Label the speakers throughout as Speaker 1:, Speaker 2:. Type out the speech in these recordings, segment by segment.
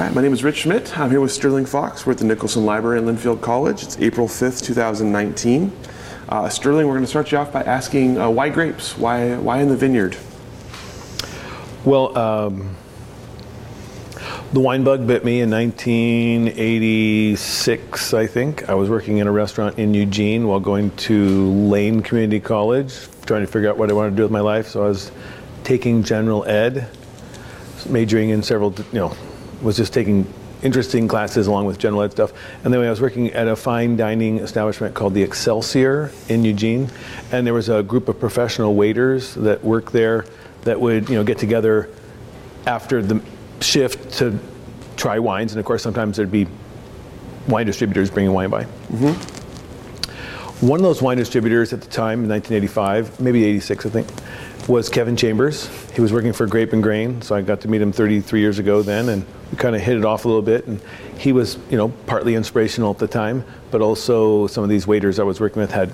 Speaker 1: Right, my name is Rich Schmidt. I'm here with Stirling Fox. We're at the Nicholson Library at Linfield College. It's April 5th, 2019. Uh, Stirling, we're going to start you off by asking uh, why grapes? Why, why in the vineyard?
Speaker 2: Well, um, the wine bug bit me in 1986, I think. I was working in a restaurant in Eugene while going to Lane Community College, trying to figure out what I wanted to do with my life. So I was taking general ed, majoring in several, you know, was just taking interesting classes along with general ed stuff. And then I was working at a fine dining establishment called the Excelsior in Eugene, and there was a group of professional waiters that worked there that would you know get together after the shift to try wines, and of course sometimes there'd be wine distributors bringing wine by. Mm-hmm. One of those wine distributors at the time, in 1985, maybe 86, I think, was Kevin Chambers. He was working for Grape and Grain, so I got to meet him 33 years ago then, and we kind of hit it off a little bit. And he was, you know, partly inspirational at the time, but also some of these waiters I was working with had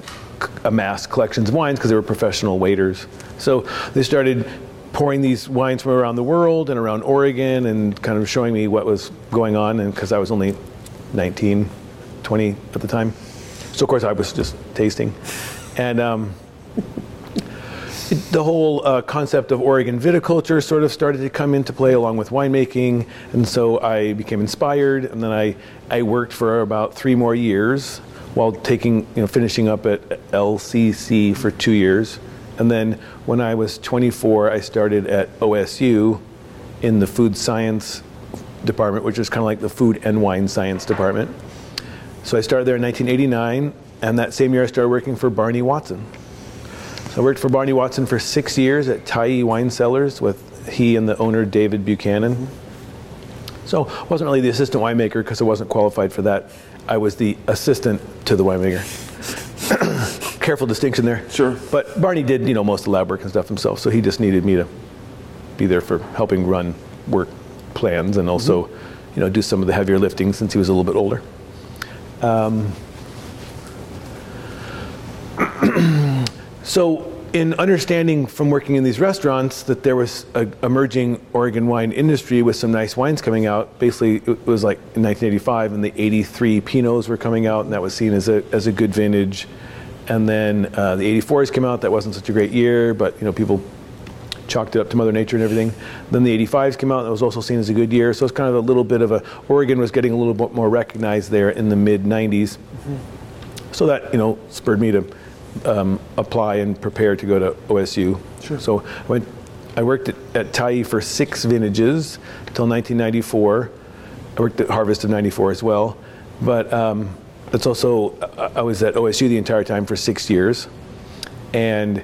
Speaker 2: amassed collections of wines because they were professional waiters. So they started pouring these wines from around the world and around Oregon, and kind of showing me what was going on. And because I was only 19, 20 at the time, so of course I was just tasting, and. Um, the whole uh, concept of Oregon viticulture sort of started to come into play along with winemaking, and so I became inspired. And then I, I worked for about three more years while taking, you know, finishing up at LCC for two years. And then when I was 24, I started at OSU in the food science department, which is kind of like the food and wine science department. So I started there in 1989, and that same year I started working for Barney Watson. I worked for Barney Watson for six years at Tyee Wine Cellars with he and the owner David Buchanan. So I wasn't really the assistant winemaker because I wasn't qualified for that. I was the assistant to the winemaker. Careful distinction there.
Speaker 1: Sure.
Speaker 2: But Barney did, you know, most of the lab work and stuff himself, so he just needed me to be there for helping run work plans and also, mm-hmm. you know, do some of the heavier lifting since he was a little bit older. Um, So, in understanding from working in these restaurants that there was an emerging Oregon wine industry with some nice wines coming out, basically it was like in 1985, and the 83 Pinots were coming out, and that was seen as a as a good vintage. And then uh, the 84s came out. That wasn't such a great year, but you know people chalked it up to Mother Nature and everything. Then the 85s came out. and That was also seen as a good year. So it's kind of a little bit of a Oregon was getting a little bit more recognized there in the mid 90s. So that you know spurred me to um, apply and prepare to go to OSU.
Speaker 1: Sure.
Speaker 2: So I went. I worked at, at Tyee for six vintages until 1994. I worked at Harvest of '94 as well, but um, it's also I I was at OSU the entire time for six years, and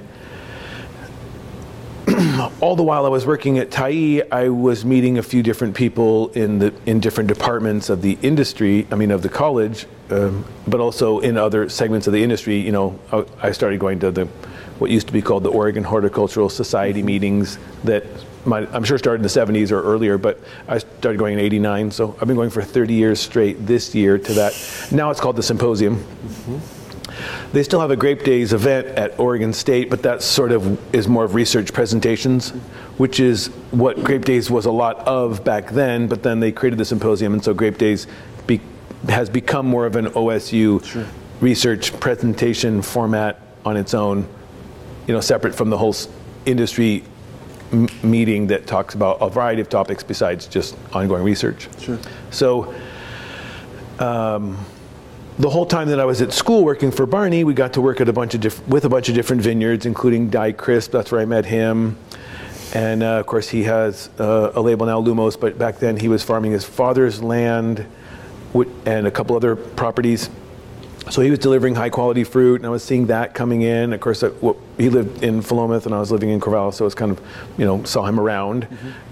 Speaker 2: all the while I was working at Tyee, I was meeting a few different people in the in different departments of the industry. I mean, of the college, um, but also in other segments of the industry. You know, I, I started going to the what used to be called the Oregon Horticultural Society meetings that might, I'm sure started in the 70s or earlier, but I started going in '89. So I've been going for 30 years straight. This year to that. Now it's called the Symposium. They still have a Grape Days event at Oregon State, but that sort of is more of research presentations, which is what Grape Days was a lot of back then. But then they created the symposium, and so Grape Days be, has become more of an OSU research presentation format on its own, you know, separate from the whole s- industry m- meeting that talks about a variety of topics besides just ongoing research.
Speaker 1: Sure.
Speaker 2: So um, the whole time that I was at school working for Barney, we got to work at a bunch of diff- with a bunch of different vineyards, including Dai Crisp. That's where I met him. And uh, of course, he has uh, a label now, Lumos, but back then he was farming his father's land and a couple other properties. So he was delivering high quality fruit, and I was seeing that coming in. Of course, I, well, he lived in Philomath, and I was living in Corvallis, so it's kind of, you know, saw him around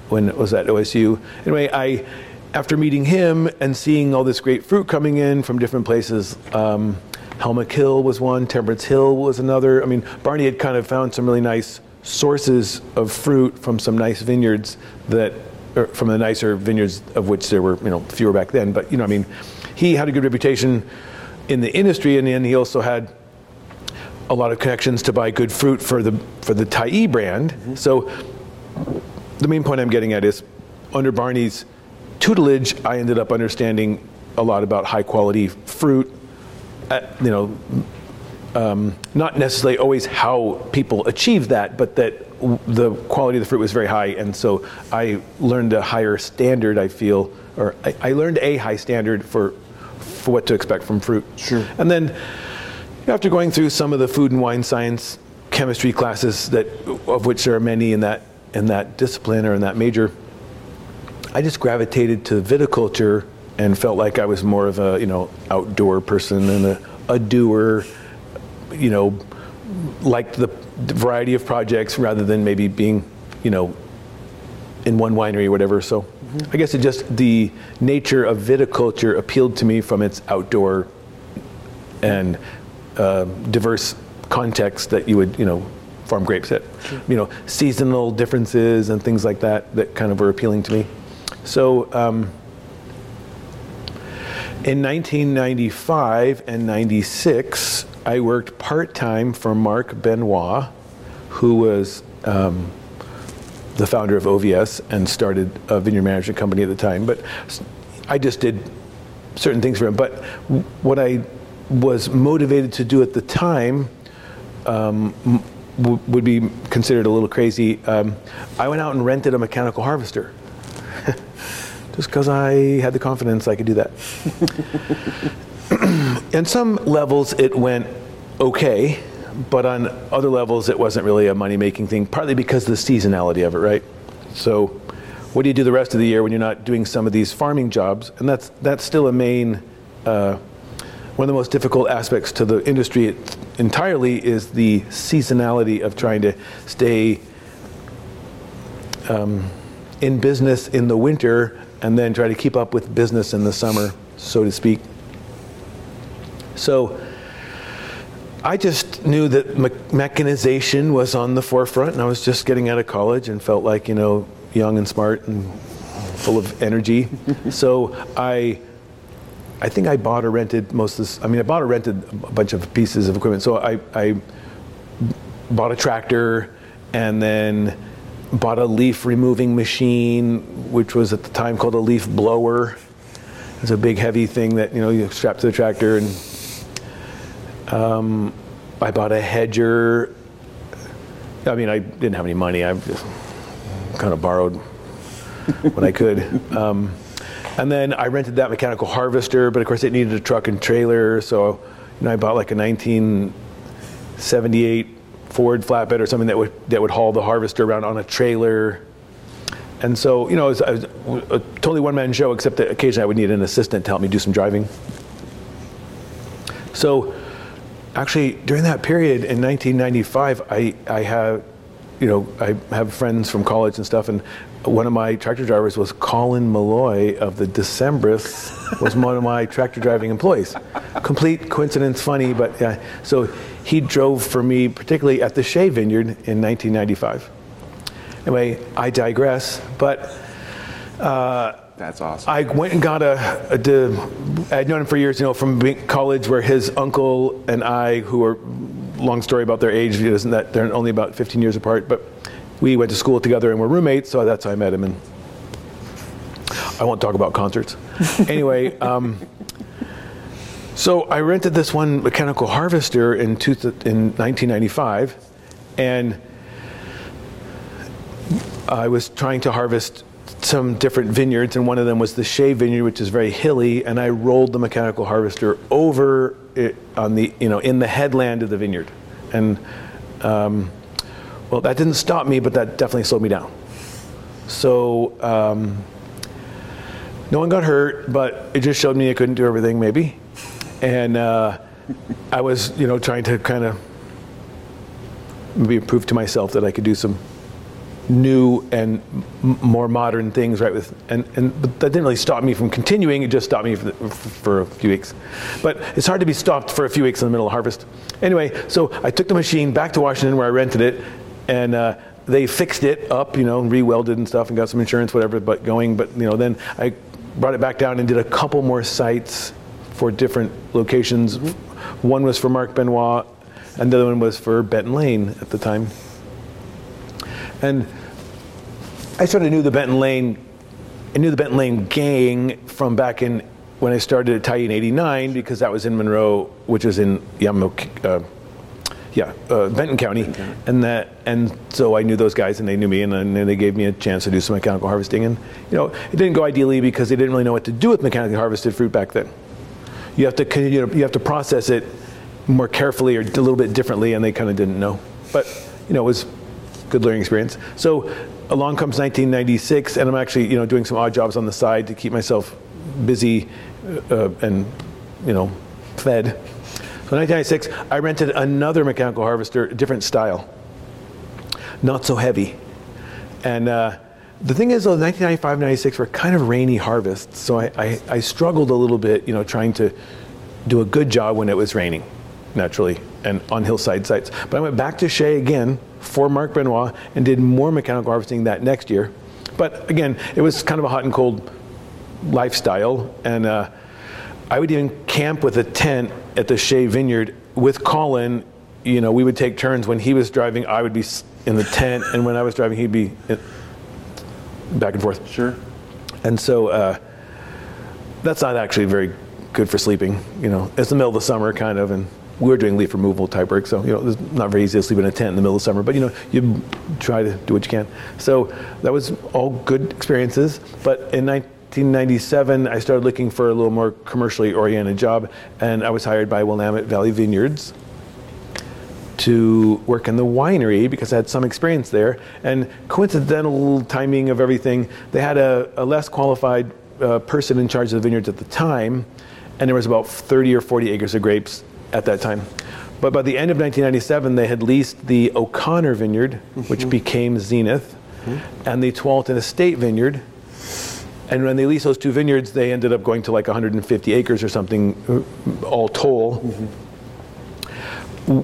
Speaker 2: when it was at OSU. Anyway, I after meeting him and seeing all this great fruit coming in from different places, um, Helmick Hill was one, Temperance Hill was another. I mean, Barney had kind of found some really nice sources of fruit from some nice vineyards that, from the nicer vineyards of which there were, you know, fewer back then. But you know, I mean, he had a good reputation in the industry, and then he also had a lot of connections to buy good fruit for the for the Tyee brand. Mm-hmm. So the main point I'm getting at is under Barney's tutelage, I ended up understanding a lot about high quality fruit. Uh, you know, um, not necessarily always how people achieve that, but that w- the quality of the fruit was very high, and so I learned a higher standard. I feel, or I, I learned a high standard for for what to expect from fruit.
Speaker 1: Sure.
Speaker 2: And then after going through some of the food and wine science chemistry classes that of which there are many in that in that discipline or in that major, I just gravitated to viticulture and felt like I was more of a you know outdoor person and a, a doer, you know, liked the variety of projects rather than maybe being you know in one winery or whatever. So mm-hmm. I guess it just the nature of viticulture appealed to me from its outdoor and uh, diverse context that you would you know farm grapes at. Sure. You know seasonal differences and things like that that kind of were appealing to me. So um, in 1995 and 96, I worked part time for Mark Benoit, who was um, the founder of OVS and started a vineyard management company at the time. But I just did certain things for him. But what I was motivated to do at the time um, w- would be considered a little crazy. Um, I went out and rented a mechanical harvester just because I had the confidence I could do that. on some levels, it went okay, but on other levels, it wasn't really a money making thing, partly because of the seasonality of it, right? So, what do you do the rest of the year when you're not doing some of these farming jobs? And that's, that's still a main, uh, one of the most difficult aspects to the industry entirely is the seasonality of trying to stay um, in business in the winter and then try to keep up with business in the summer, so to speak. So I just knew that me- mechanization was on the forefront, and I was just getting out of college and felt like, you know, young and smart and full of energy. so I. I think I bought or rented most of this. I mean, I bought or rented a bunch of pieces of equipment. So I, I bought a tractor and then bought a leaf removing machine, which was at the time called a leaf blower. It's a big heavy thing that you know you strap to the tractor, and um, I bought a hedger. I mean, I didn't have any money. I just kind of borrowed when I could. Um, and then I rented that mechanical harvester, but of course it needed a truck and trailer, so you know I bought like a 1978 Ford flatbed or something that would that would haul the harvester around on a trailer. And so, you know, it was, was a totally one-man show, except that occasionally I would need an assistant to help me do some driving. So, actually, during that period in 1995, I I have, you know, I have friends from college and stuff, and one of my tractor drivers was Colin Meloy of the Decemberists, was one of my tractor driving employees. Complete coincidence, funny, but yeah. So he drove for me, particularly at the Shea Vineyard in 1995. Anyway, I digress, but.
Speaker 1: Uh, that's awesome.
Speaker 2: I went and got a, a, I'd known him for years, you know, from college where his uncle and I, who are, long story about their age, isn't that they're only about 15 years apart, but we went to school together and were roommates, so that's how I met him. And I won't talk about concerts. anyway, um, so I rented this one mechanical harvester in, two, in 1995, and I was trying to harvest some different vineyards, and one of them was the Shea Vineyard, which is very hilly, and I rolled the mechanical harvester over it on the, you know, in the headland of the vineyard, and um, well, that didn't stop me, but that definitely slowed me down. So um, no one got hurt, but it just showed me I couldn't do everything, maybe and uh, I was, you know, trying to kind of maybe prove to myself that I could do some new and m- more modern things, right? With and and but that didn't really stop me from continuing. It just stopped me for, the, for a few weeks. But it's hard to be stopped for a few weeks in the middle of harvest. Anyway, so I took the machine back to Washington where I rented it, and. Uh, they fixed it up, you know, re-welded and stuff, and got some insurance, whatever, but going. But you know, then I brought it back down and did a couple more sites for different locations. One was for Mark Benoit, and the other one was for Benton Lane at the time. And I sort of knew the Benton Lane, I knew the Benton Lane gang from back in when I started at Tyee in '89 because that was in Monroe, which is in Yamamoto. Uh, yeah, uh, Benton County, and that, and so I knew those guys, and they knew me, and then they gave me a chance to do some mechanical harvesting, and you know, it didn't go ideally because they didn't really know what to do with mechanically harvested fruit back then. You have to, you, know, you have to process it more carefully or a little bit differently, and they kind of didn't know. But you know, it was good learning experience. So along comes 1996, and I'm actually you know doing some odd jobs on the side to keep myself busy uh, and you know fed. So 1996, I rented another mechanical harvester, different style, not so heavy, and. Uh, the thing is, though, 1995, 96 were kind of rainy harvests, so I, I, I struggled a little bit, you know, trying to do a good job when it was raining, naturally, and on hillside sites. But I went back to Shea again for Mark Benoit and did more mechanical harvesting that next year. But again, it was kind of a hot and cold lifestyle, and uh, I would even camp with a tent at the Shea Vineyard with Colin. You know, we would take turns. When he was driving, I would be in the tent, and when I was driving, he'd be in, back and forth.
Speaker 1: Sure.
Speaker 2: And so uh, that's not actually very good for sleeping. You know, it's the middle of the summer, kind of, and we were doing leaf removal type work, so you know it's not very easy to sleep in a tent in the middle of summer. But you know you try to do what you can. So that was all good experiences. But in 1997, I started looking for a little more commercially oriented job, and I was hired by Willamette Valley Vineyards to work in the winery because I had some experience there. And coincidental timing of everything, they had a, a less qualified uh, person in charge of the vineyards at the time, and there was about 30 or 40 acres of grapes at that time. But by the end of 1997, they had leased the O'Connor Vineyard, mm-hmm. which became Zenith, mm-hmm. and the Tualatin Estate Vineyard. And when they leased those two vineyards, they ended up going to like 150 acres or something, uh, all toll, mm-hmm.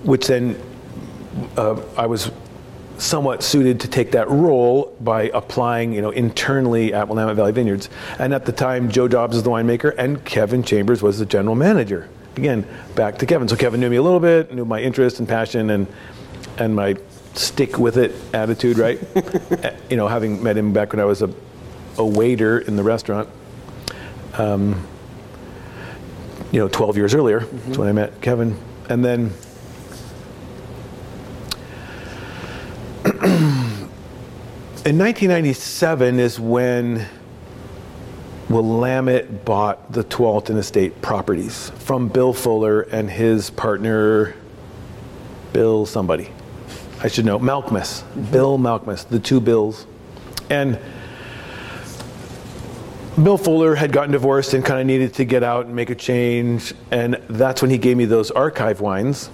Speaker 2: which then uh, I was somewhat suited to take that role by applying, you know, internally at Willamette Valley Vineyards. And at the time, Joe Dobbs was the winemaker, and Kevin Chambers was the general manager again, back to Kevin. So Kevin knew me a little bit, knew my interest and passion and and my stick with it attitude, right? you know, having met him back when I was a, a waiter in the restaurant. Um, you know, 12 years earlier, mm-hmm. that's when I met Kevin. And then in 1997 is when Willamette bought the Tualatin Estate properties from Bill Fuller and his partner, Bill somebody. I should know, Malkmus, mm-hmm. Bill Malkmus, the two Bills. And Bill Fuller had gotten divorced and kind of needed to get out and make a change, and that's when he gave me those archive wines.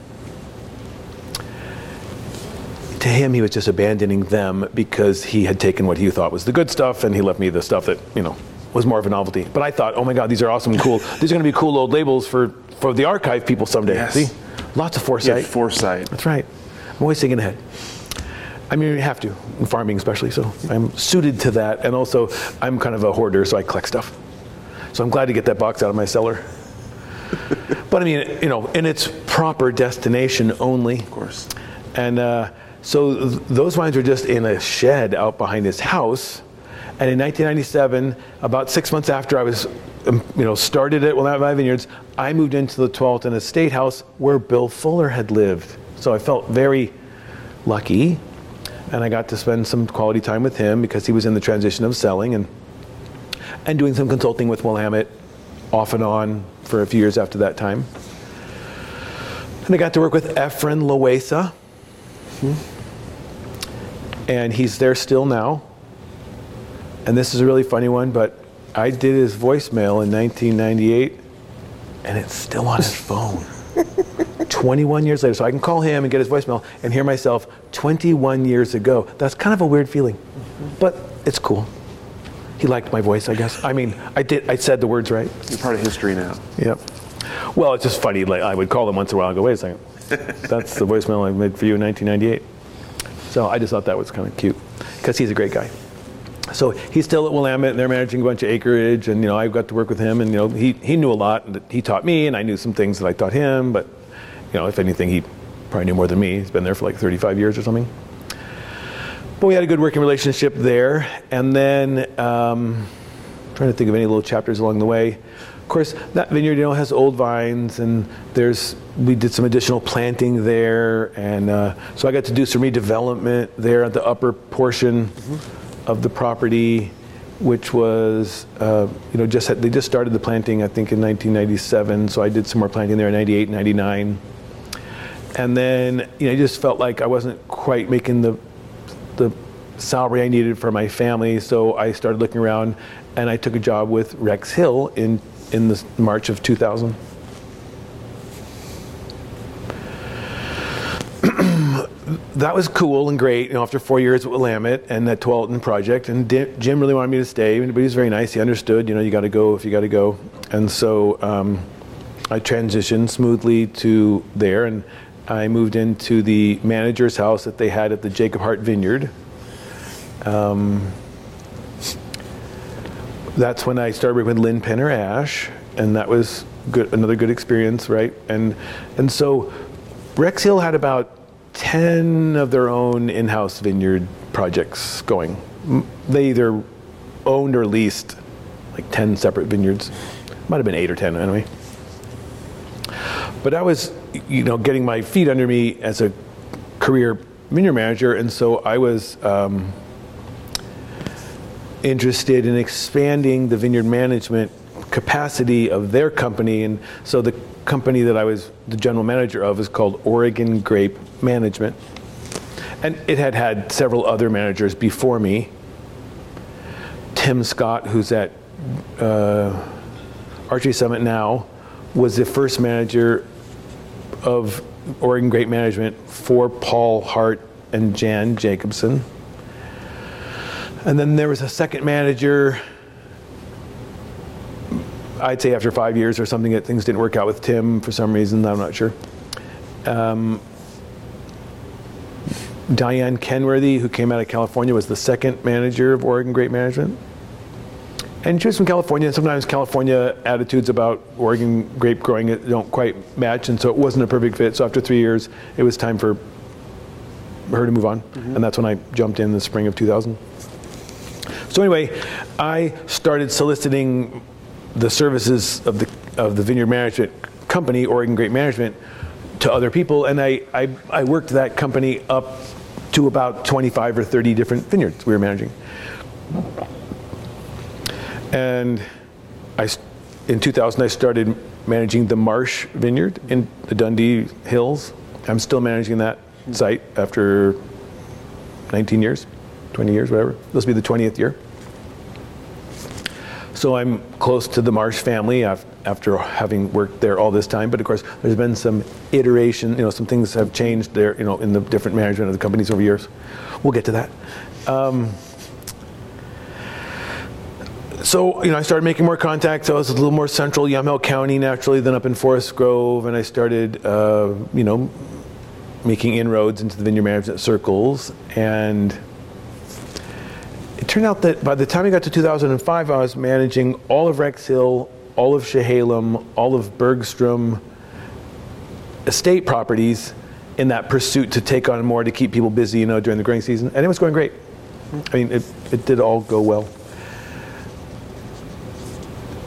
Speaker 2: To him, he was just abandoning them because he had taken what he thought was the good stuff and he left me the stuff that, you know, was more of a novelty. But I thought, oh my God, these are awesome and cool. these are going to be cool old labels for, for the archive people someday.
Speaker 1: Yes.
Speaker 2: See? Lots of foresight.
Speaker 1: Yeah, foresight.
Speaker 2: That's right. I'm always thinking ahead. I mean, you have to, in farming especially, so I'm suited to that. And also, I'm kind of a hoarder, so I collect stuff. So I'm glad to get that box out of my cellar. but I mean, you know, in its proper destination only.
Speaker 1: Of course.
Speaker 2: And uh, so th- those vines were just in a shed out behind his house and in 1997, about six months after I was, um, you know, started at Willamette Vineyards, I moved into the Tualatin Estate House where Bill Fuller had lived. So I felt very lucky, and I got to spend some quality time with him because he was in the transition of selling and and doing some consulting with Willamette off and on for a few years after that time. And I got to work with Efren Loeza. Mm-hmm. And he's there still now and this is a really funny one, but I did his voicemail in 1998, and it's still on his phone. 21 years later. So I can call him and get his voicemail and hear myself 21 years ago. That's kind of a weird feeling, but it's cool. He liked my voice, I guess. I mean, I did. I said the words right.
Speaker 1: You're part of history now.
Speaker 2: Yep. Well, it's just funny. Like I would call them once in a while and go, "Wait a second, that's the voicemail I made for you in 1998." So I just thought that was kind of cute because he's a great guy. So he's still at Willamette, and they're managing a bunch of acreage, and you know I got to work with him, and you know he he knew a lot, and he taught me, and I knew some things that I taught him, but you know if anything, he probably knew more than me. He's been there for like 35 years or something. But we had a good working relationship there, and then um, trying to think of any little chapters along the way. Of course, that vineyard, you know, has old vines, and there's we did some additional planting there, and uh, so I got to do some redevelopment there at the upper portion of the property, which was, uh, you know, just had, they just started the planting, I think, in 1997. So I did some more planting there in 98, 99, and then you know, I just felt like I wasn't quite making the the salary I needed for my family, so I started looking around, and I took a job with Rex Hill in in the March of 2000. that was cool and great. You know, after four years at Willamette and that Tualatin project, and Di- Jim really wanted me to stay, but he was very nice. He understood. You know, you got to go if you got to go, and so um, I transitioned smoothly to there, and I moved into the manager's house that they had at the Jacob Hart Vineyard. Um, that's when I started working with Lynn Penner Ash, and that was good, another good experience, right? And and so Rex Hill had about ten of their own in-house vineyard projects going. They either owned or leased like ten separate vineyards. Might have been eight or ten anyway. But I was, you know, getting my feet under me as a career vineyard manager, and so I was. Um, interested in expanding the vineyard management capacity of their company. And so the company that I was the general manager of is called Oregon Grape Management. And it had had several other managers before me. Tim Scott, who's at uh, Archery Summit now, was the first manager of Oregon Grape Management for Paul Hart and Jan Jacobson. And then there was a second manager. I'd say after five years or something, that things didn't work out with Tim for some reason. I'm not sure. Um, Diane Kenworthy, who came out of California, was the second manager of Oregon Grape Management. And she was from California, and sometimes California attitudes about Oregon grape growing don't quite match, and so it wasn't a perfect fit. So after three years, it was time for her to move on, mm-hmm. and that's when I jumped in the spring of 2000. So anyway, I started soliciting the services of the of the vineyard management company, Oregon Grape Management, to other people, and I, I, I worked that company up to about 25 or 30 different vineyards we were managing. And I, in 2000, I started managing the Marsh Vineyard in the Dundee Hills. I'm still managing that site after 19 years, 20 years, whatever. This will be the 20th year. So I'm close to the Marsh family after having worked there all this time. But of course, there's been some iteration. You know, some things have changed there. You know, in the different management of the companies over years. We'll get to that. Um, so you know, I started making more contacts. I was a little more central Yamhill County naturally than up in Forest Grove, and I started, uh, you know, making inroads into the vineyard management circles and it turned out that by the time I got to 2005, I was managing all of Rex Hill, all of Chehalem, all of Bergstrom estate properties in that pursuit to take on more to keep people busy, you know, during the growing season. And it was going great. I mean, it, it did all go well.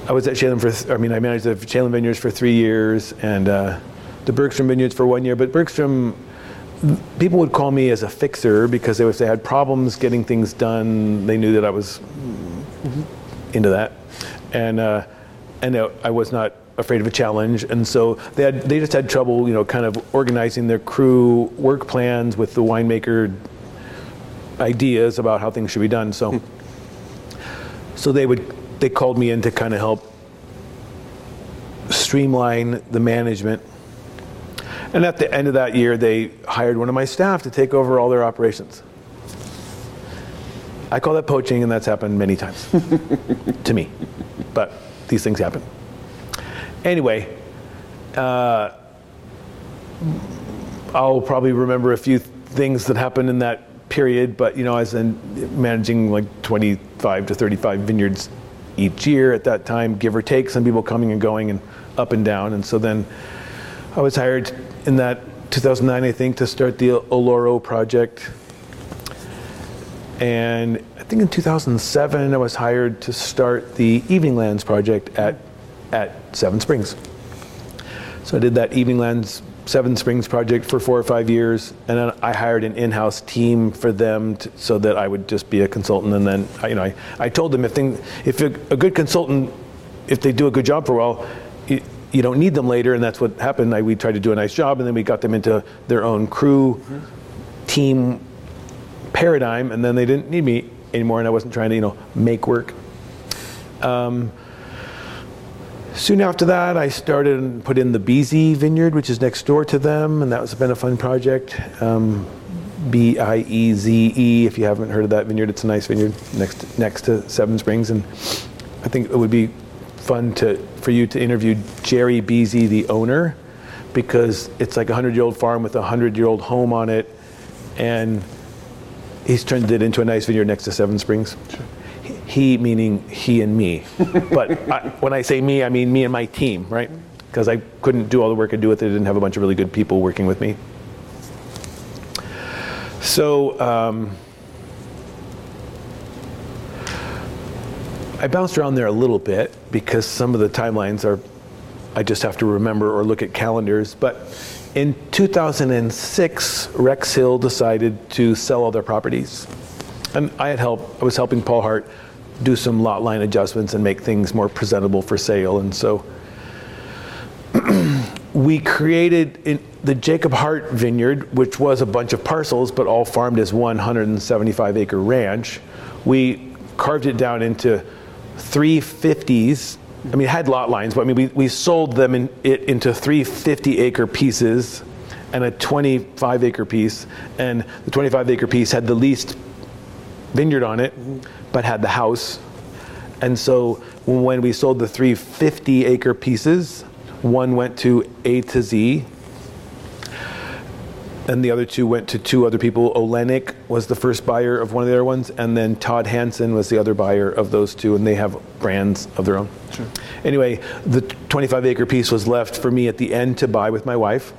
Speaker 2: I was at Chehalem for, th- I mean, I managed the Chehalem Vineyards for three years and uh, the Bergstrom Vineyards for one year. But Bergstrom, people would call me as a fixer because they, if they had problems getting things done, they knew that I was into that, and uh, and uh, I was not afraid of a challenge. And so they had they just had trouble, you know, kind of organizing their crew work plans with the winemaker ideas about how things should be done. So so they would they called me in to kind of help streamline the management And at the end of that year, they hired one of my staff to take over all their operations. I call that poaching, and that's happened many times to me. But these things happen. Anyway, uh, I'll probably remember a few things that happened in that period, but you know, I was in managing like 25 to 35 vineyards each year at that time, give or take, some people coming and going and up and down. And so then I was hired in that 2009, I think, to start the Oloro project. And I think in 2007, I was hired to start the Evening Lands project at, at Seven Springs. So I did that Evening Lands Seven Springs project for four or five years, and then I hired an in-house team for them to, so that I would just be a consultant. And then, I, you know, I, I told them if thing, if a, a good consultant, if they do a good job for a while, you, you don't need them later, and that's what happened. I, we tried to do a nice job, and then we got them into their own crew, team paradigm, and then they didn't need me anymore, and I wasn't trying to, you know, make work. Um, Soon after that, I started and put in the Bieze Vineyard, which is next door to them, and that's been a fun project. Um, B I E Z E. If you haven't heard of that vineyard, it's a nice vineyard next next to Seven Springs, and I think it would be fun to for you to interview Jerry Bieze, the owner, because it's like a hundred-year-old farm with a hundred-year-old home on it, and he's turned it into a nice vineyard next to Seven Springs. Sure he meaning he and me. but I, when I say me, I mean me and my team, right? Because I couldn't do all the work I do with it. I didn't have a bunch of really good people working with me. So um, I bounced around there a little bit because some of the timelines are, I just have to remember or look at calendars. But in 2006, Rex Hill decided to sell all their properties. And I had help, I was helping Paul Hart do some lot line adjustments and make things more presentable for sale. And so we created the Jacob Hart Vineyard, which was a bunch of parcels, but all farmed as one 175 acre ranch. We carved it down into three 50s. I mean, it had lot lines, but I mean, we, we sold them in, it into three 50 acre pieces and a 25 acre piece. And the 25 acre piece had the least vineyard on it, mm-hmm. But had the house. And so when we sold the three 50 acre pieces, one went to A to Z, and the other two went to two other people. Olenek was the first buyer of one of the other ones, and then Todd Hansen was the other buyer of those two, and they have brands of their own. Sure. Anyway, the 25 acre piece was left for me at the end to buy with my wife,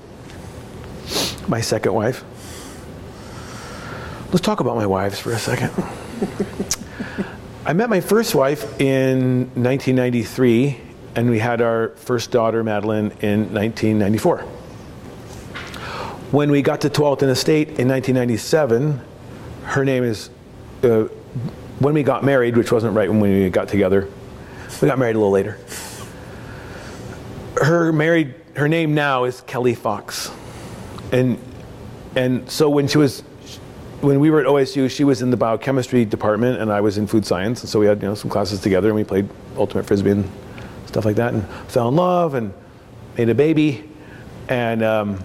Speaker 2: my second wife. Let's talk about my wives for a second. I met my first wife in 1993, and we had our first daughter, Madeline, in 1994. When we got to Tualatin Estate in 1997, her name is, uh, when we got married, which wasn't right when we got together, we got married a little later. Her married, her name now is Kelly Fox. And, and so when she was when we were at OSU, she was in the biochemistry department and I was in food science. And so we had you know some classes together and we played ultimate frisbee and stuff like that and fell in love and made a baby and um,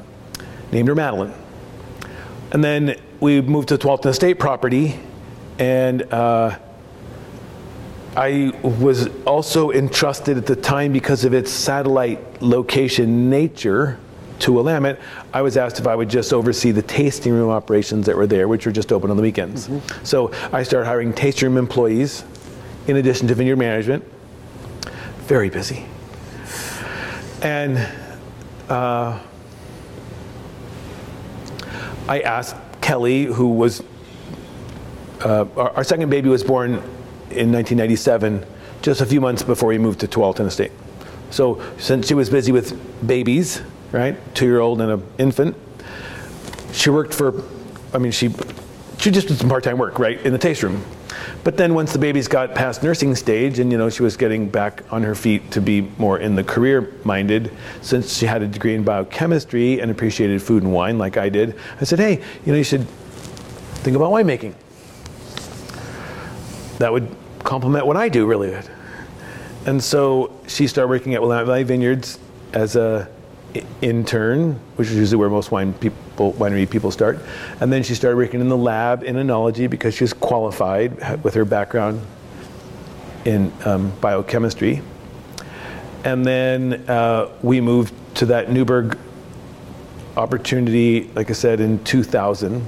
Speaker 2: named her Madeline. And then we moved to Tualatin Estate property and uh, I was also entrusted at the time because of its satellite location nature to Willamette, I was asked if I would just oversee the tasting room operations that were there, which were just open on the weekends. Mm-hmm. So I started hiring tasting room employees in addition to vineyard management. Very busy. And uh, I asked Kelly, who was, uh, our, our, second baby was born in 1997, just a few months before we moved to Tualatin Estate. So since she was busy with babies, right? Two year old and an infant. She worked for, I mean, she, she just did some part time work, right, in the taste room. But then once the babies got past nursing stage and you know she was getting back on her feet to be more in the career minded, since she had a degree in biochemistry and appreciated food and wine like I did, I said, hey, you know, you should think about winemaking. That would complement what I do really good. And so she started working at Willamette Valley Vineyards as a intern, which is usually where most wine people, winery people start. And then she started working in the lab in enology because she was qualified with her background in um, biochemistry. And then uh, we moved to that Newberg opportunity, like I said, in 2000.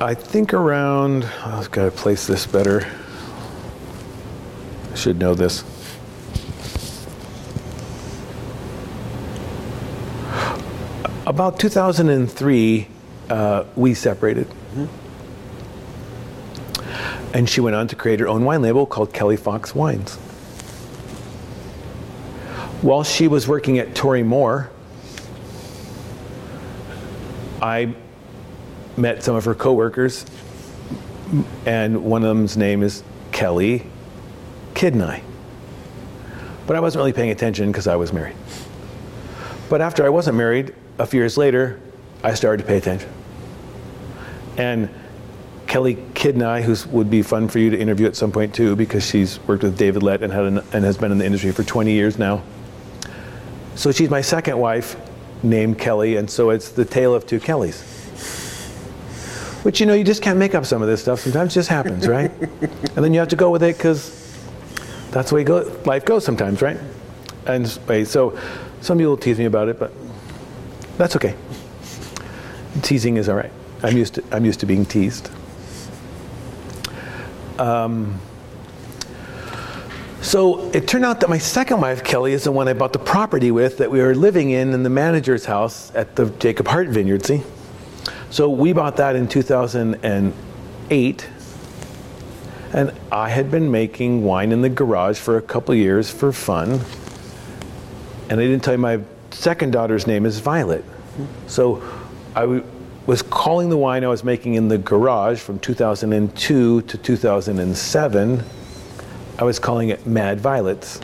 Speaker 2: I think around, I've got to place this better. I should know this. About 2003, uh, we separated. And she went on to create her own wine label called Kelly Fox Wines. While she was working at Torii Mor, I met some of her coworkers, and one of them's name is Kelly Kidneigh. But I wasn't really paying attention because I was married. But after I wasn't married, a few years later, I started to pay attention. And Kelly Kidneigh, who would be fun for you to interview at some point too, because she's worked with David Lett and, had an, and has been in the industry for 20 years now. So she's my second wife, named Kelly, and so it's the tale of two Kellys. Which you know, you just can't make up some of this stuff. Sometimes it just happens, right? and then you have to go with it because that's the way go, life goes sometimes, right? And so some people tease me about it, but that's okay. Teasing is all right. I'm used to, I'm used to being teased. Um, so it turned out that my second wife, Kelly, is the one I bought the property with that we were living in in the manager's house at the Jacob Hart Vineyard, see? So we bought that in 2008. And I had been making wine in the garage for a couple years for fun. And I didn't tell you my second daughter's name is Violet. So I w- was calling the wine I was making in the garage from 2002 to 2007. I was calling it Mad Violets.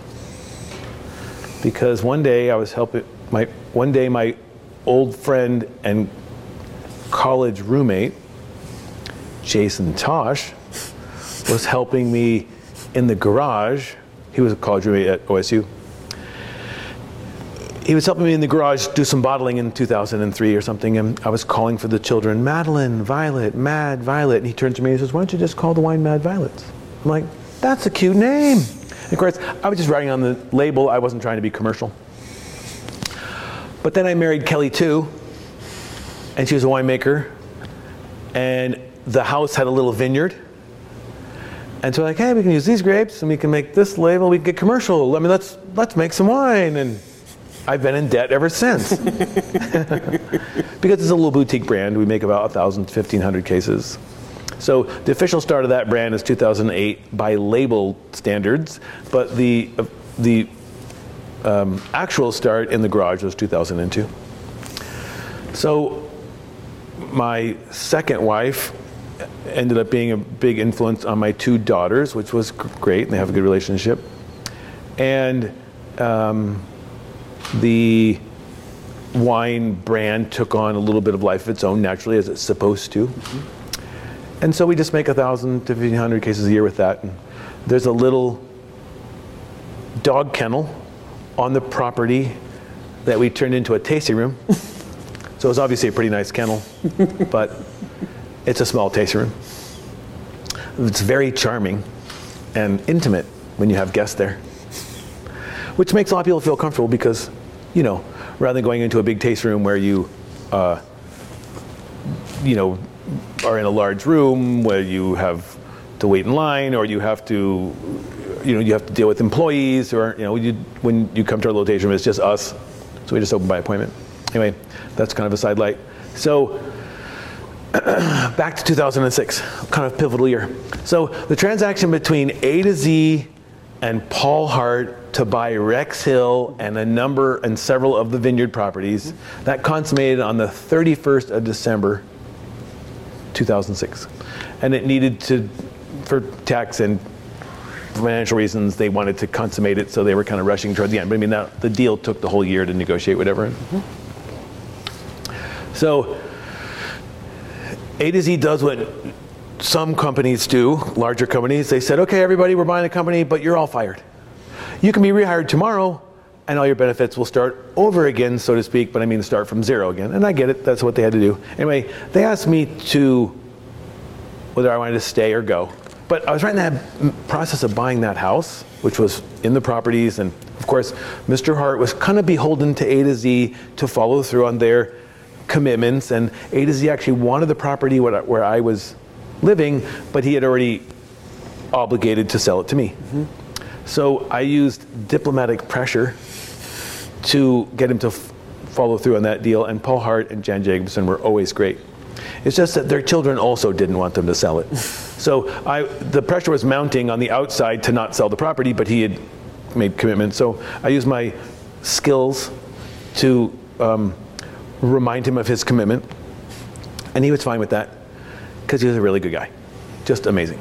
Speaker 2: Because one day I was helping my one day my old friend and college roommate, Jason Tosh, was helping me in the garage. He was a college roommate at OSU. He was helping me in the garage do some bottling in 2003 or something, and I was calling for the children, Madeline, Violet, Mad Violet. And he turned to me and says, Why don't you just call the wine Mad Violets? I'm like, That's a cute name. And of course, I was just writing on the label, I wasn't trying to be commercial. But then I married Kelly too, and she was a winemaker, and the house had a little vineyard. And so like, hey, we can use these grapes and we can make this label, we can get commercial. I mean, let's let's make some wine. And I've been in debt ever since. because it's a little boutique brand. We make about 1,000, 1,500 cases. So the official start of that brand is 2008 by label standards, but the uh, the um, actual start in the garage was 2002. So my second wife ended up being a big influence on my two daughters, which was great, and they have a good relationship. And um, the wine brand took on a little bit of life of its own naturally, as it's supposed to. Mm-hmm. And so we just make a thousand to fifteen hundred cases a year with that. And there's a little dog kennel on the property that we turned into a tasting room. so it's obviously a pretty nice kennel, but it's a small tasting room. It's very charming and intimate when you have guests there, which makes a lot of people feel comfortable because, you know, rather than going into a big taste room where you, uh, you know, are in a large room where you have to wait in line or you have to, you know, you have to deal with employees or, you know, you, when you come to our room, it's just us. So we just open by appointment. Anyway, that's kind of a side light. So back to 2006, kind of pivotal year. So the transaction between A to Z and Paul Hart to buy Rex Hill and a number and several of the vineyard properties that consummated on the 31st of December 2006. And it needed to, for tax and financial reasons, they wanted to consummate it, so they were kind of rushing toward the end. But I mean, that, the deal took the whole year to negotiate whatever. So A to Z does what some companies do, larger companies. They said, okay, everybody, we're buying a company, but you're all fired. You can be rehired tomorrow, and all your benefits will start over again, so to speak, but I mean start from zero again. And I get it, that's what they had to do. Anyway, they asked me to whether I wanted to stay or go. But I was right in that process of buying that house, which was in the properties. And of course, Mr. Hart was kind of beholden to A to Z to follow through on their commitments. And A to Z actually wanted the property where I was living, but he had already obligated to sell it to me. Mm-hmm. So I used diplomatic pressure to get him to f- follow through on that deal. And Paul Hart and Jan Jacobsen were always great. It's just that their children also didn't want them to sell it. So I, the pressure was mounting on the outside to not sell the property, but he had made commitments. So I used my skills to um, remind him of his commitment. And he was fine with that because he was a really good guy. Just amazing.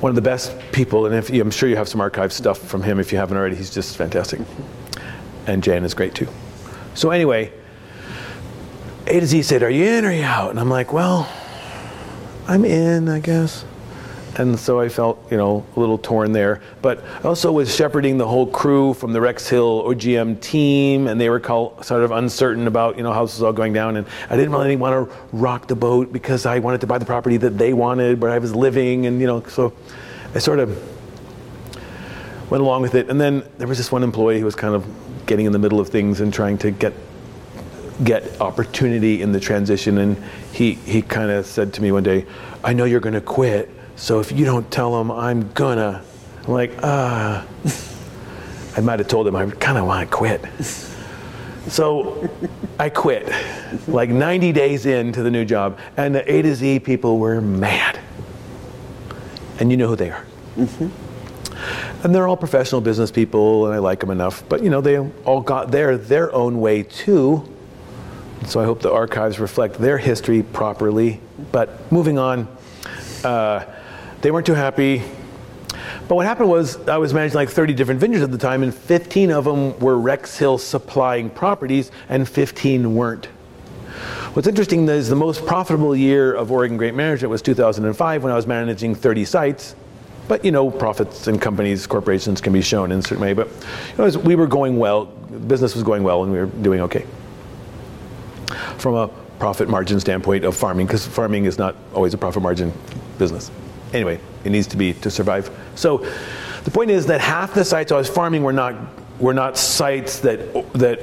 Speaker 2: One of the best people, and if, I'm sure you have some archive stuff from him if you haven't already. He's just fantastic. And Jan is great too. So, anyway, A to Z said, Are you in or are you out? And I'm like, Well, I'm in, I guess. And so I felt, you know, a little torn there. But I also was shepherding the whole crew from the Rex Hill OGM team, and they were call, sort of uncertain about, you know, how this was all going down. And I didn't really want to rock the boat because I wanted to buy the property that they wanted, where I was living, and you know, so I sort of went along with it. And then there was this one employee who was kind of getting in the middle of things and trying to get get opportunity in the transition. And he, he kind of said to me one day, I know you're going to quit, so if you don't tell him, I'm gonna. I'm like, ah. I might have told him I kind of want to quit. So I quit, like 90 days into the new job, and the A to Z people were mad. And you know who they are. Mm-hmm. And they're all professional business people, and I like them enough. But you know, they all got their their own way too. So I hope the archives reflect their history properly. But moving on, uh, they weren't too happy. But what happened was I was managing like 30 different vineyards at the time, and 15 of them were Rex Hill supplying properties, and 15 weren't. What's interesting is the most profitable year of Oregon Grape Management was 2005 when I was managing 30 sites. But you know, profits and companies, corporations can be shown in a certain way. But you know, we were going well, business was going well, and we were doing okay from a profit margin standpoint of farming, because farming is not always a profit margin business. Anyway, it needs to be to survive. So the point is that half the sites I was farming were not were not sites that that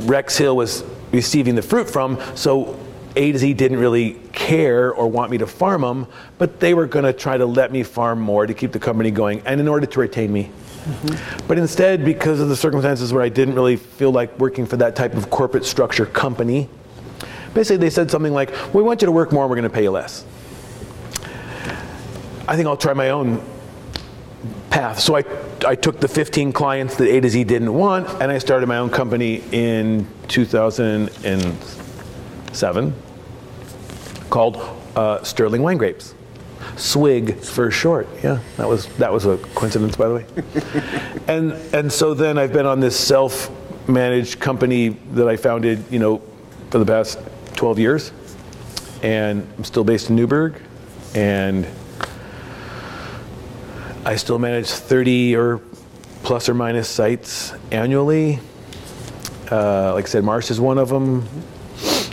Speaker 2: Rex Hill was receiving the fruit from. So A to Z didn't really care or want me to farm them, but they were going to try to let me farm more to keep the company going, and in order to retain me. Mm-hmm. But instead, because of the circumstances where I didn't really feel like working for that type of corporate structure company, basically they said something like, "We want you to work more. We're going to pay you less." I think I'll try my own path. So I, I took the 15 clients that A to Z didn't want, and I started my own company in 2007 called uh, Stirling Wine Grapes. Swig for short. Yeah, that was that was a coincidence, by the way. and and so then I've been on this self-managed company that I founded, you know, for the past 12 years, and I'm still based in Newberg, and I still manage 30 or plus or minus sites annually. Uh, like I said, Marsh is one of them,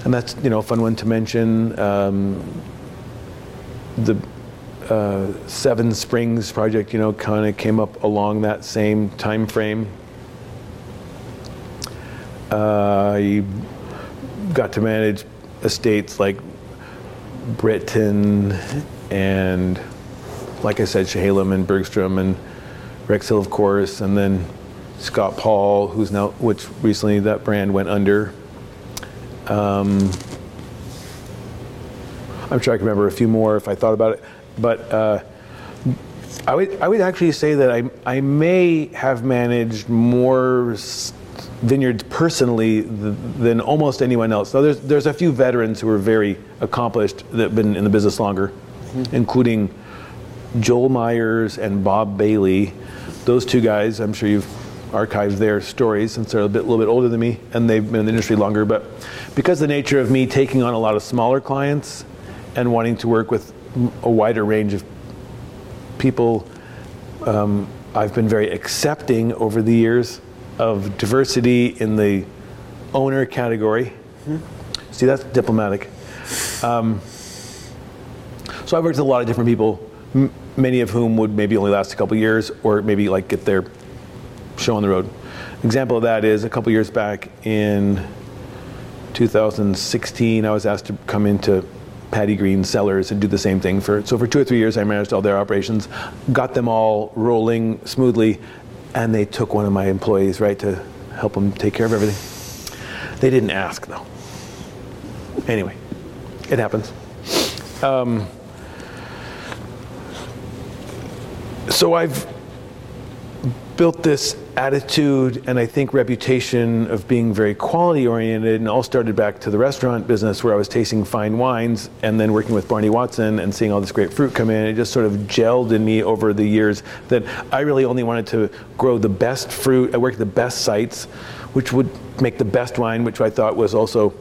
Speaker 2: and that's you know a fun one to mention. Um, the uh, Seven Springs project, you know, kind of came up along that same time frame. Uh, I got to manage estates like Brittan and like I said, Chehalem and Bergstrom and Rex Hill, of course, and then Scott Paul, who's now, which recently that brand went under. Um, I'm sure I can remember a few more if I thought about it, but uh, I would I would actually say that I I may have managed more vineyards personally than almost anyone else. So there's there's a few veterans who are very accomplished that have been in the business longer, mm-hmm. including Joel Myers and Bob Bailey. Those two guys, I'm sure you've archived their stories since they're a bit, little bit older than me and they've been in the industry longer. But because the nature of me taking on a lot of smaller clients and wanting to work with a wider range of people, um, I've been very accepting over the years of diversity in the owner category. See, that's diplomatic. Um, so I've worked with a lot of different people, many of whom would maybe only last a couple years or maybe like get their show on the road. Example of that is a couple years back in 2016, I was asked to come into Patty Green Cellars and do the same thing for. So for two or three years, I managed all their operations, got them all rolling smoothly, and they took one of my employees right to help them take care of everything. They didn't ask though. Anyway, it happens. Um, so I've built this attitude and I think reputation of being very quality oriented and all started back to the restaurant business where I was tasting fine wines and then working with Barney Watson and seeing all this great fruit come in. It just sort of gelled in me over the years that I really only wanted to grow the best fruit. Uh, I worked the best sites, which would make the best wine, which I thought was also,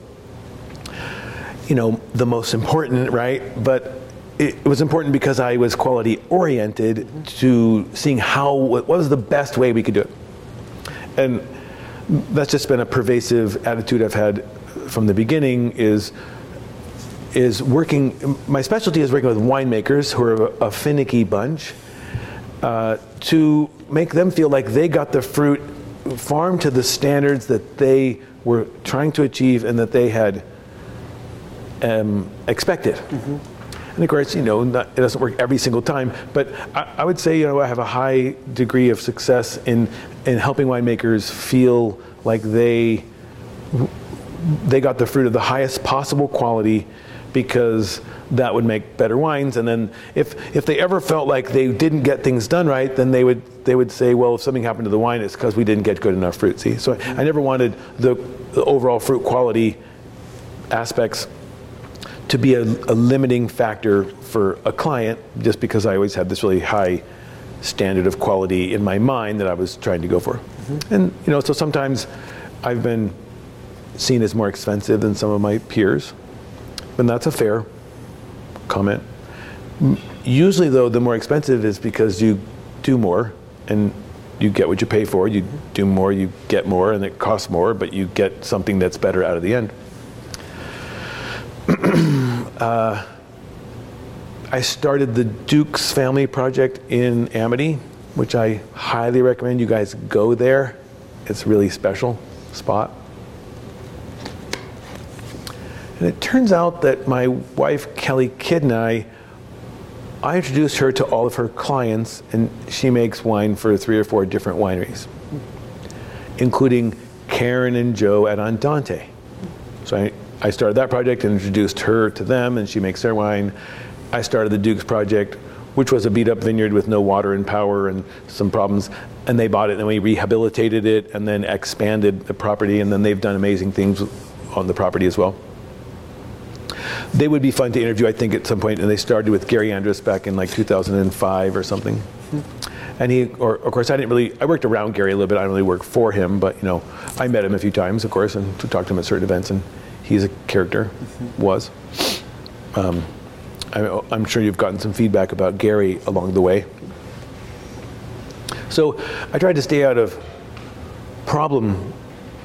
Speaker 2: you know, the most important, right? But it was important because I was quality oriented to seeing how what was the best way we could do it. And that's just been a pervasive attitude I've had from the beginning is is working my specialty is working with winemakers who are a, a finicky bunch uh, to make them feel like they got the fruit farmed to the standards that they were trying to achieve and that they had um, expected. Mm-hmm. And of course, you know, not, it doesn't work every single time, but I, I, would say, you know, I have a high degree of success in, in helping winemakers feel like they, they got the fruit of the highest possible quality because that would make better wines. And then if, if they ever felt like they didn't get things done right, then they would, they would say, well, if something happened to the wine, it's because we didn't get good enough fruit. See, so I, I never wanted the, the overall fruit quality aspects to be a, a, limiting factor for a client just because I always had this really high standard of quality in my mind that I was trying to go for. Mm-hmm. And you know, so sometimes I've been seen as more expensive than some of my peers, and that's a fair comment. Usually, though, the more expensive is because you do more and you get what you pay for. You do more, you get more, and it costs more, but you get something that's better out of the end. Uh, I started the Duke's Family Project in Amity, which I highly recommend you guys go there. It's a really special spot. And it turns out that my wife, Kelly I, I introduced her to all of her clients, and she makes wine for three or four different wineries, including Karen and Joe at Andante. So I I started that project and introduced her to them, and she makes their wine. I started the Duke's project, which was a beat up vineyard with no water and power and some problems. And they bought it, and we rehabilitated it, and then expanded the property, and then they've done amazing things on the property as well. They would be fun to interview, I think, at some point, and they started with Gary Andrus back in like 2005 or something. And he, or of course, I didn't really. I worked around Gary a little bit. I didn't really work for him, but you know, I met him a few times, of course, and talked to him at certain events. And he's a character, mm-hmm. was. Um, I, I'm sure you've gotten some feedback about Gary along the way. So I tried to stay out of problem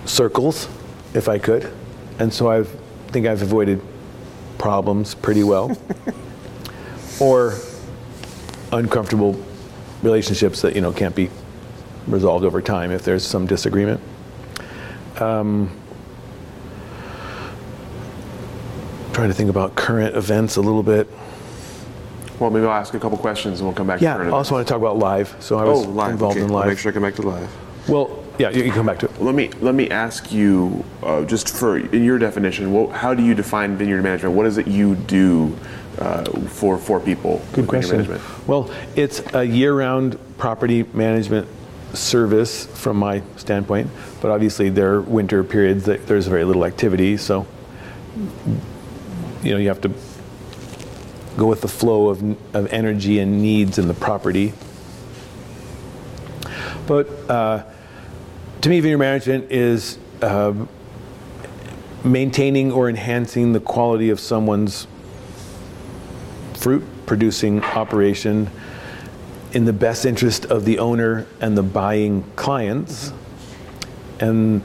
Speaker 2: circles if I could. And so I think I've avoided problems pretty well. or uncomfortable relationships that you know can't be resolved over time if there's some disagreement. Um, trying to think about current events a little bit.
Speaker 1: Well, maybe I'll ask a couple questions and we'll come back
Speaker 2: yeah,
Speaker 1: to
Speaker 2: I also want to talk about LIVE. So I was
Speaker 1: oh, LIVE.
Speaker 2: involved
Speaker 1: okay.
Speaker 2: in LIVE.
Speaker 1: I'll make sure I come back to LIVE.
Speaker 2: Well, yeah, you can come back to it.
Speaker 1: Let me let me ask you, uh, just for in your definition, what, how do you define vineyard management? What is it you do uh, for for people?
Speaker 2: Good question. Well, it's a year-round property management service from my standpoint, but obviously there are winter periods that there's very little activity, so you know, you have to go with the flow of, of energy and needs in the property. But uh, to me, vineyard management is uh, maintaining or enhancing the quality of someone's fruit producing operation in the best interest of the owner and the buying clients. And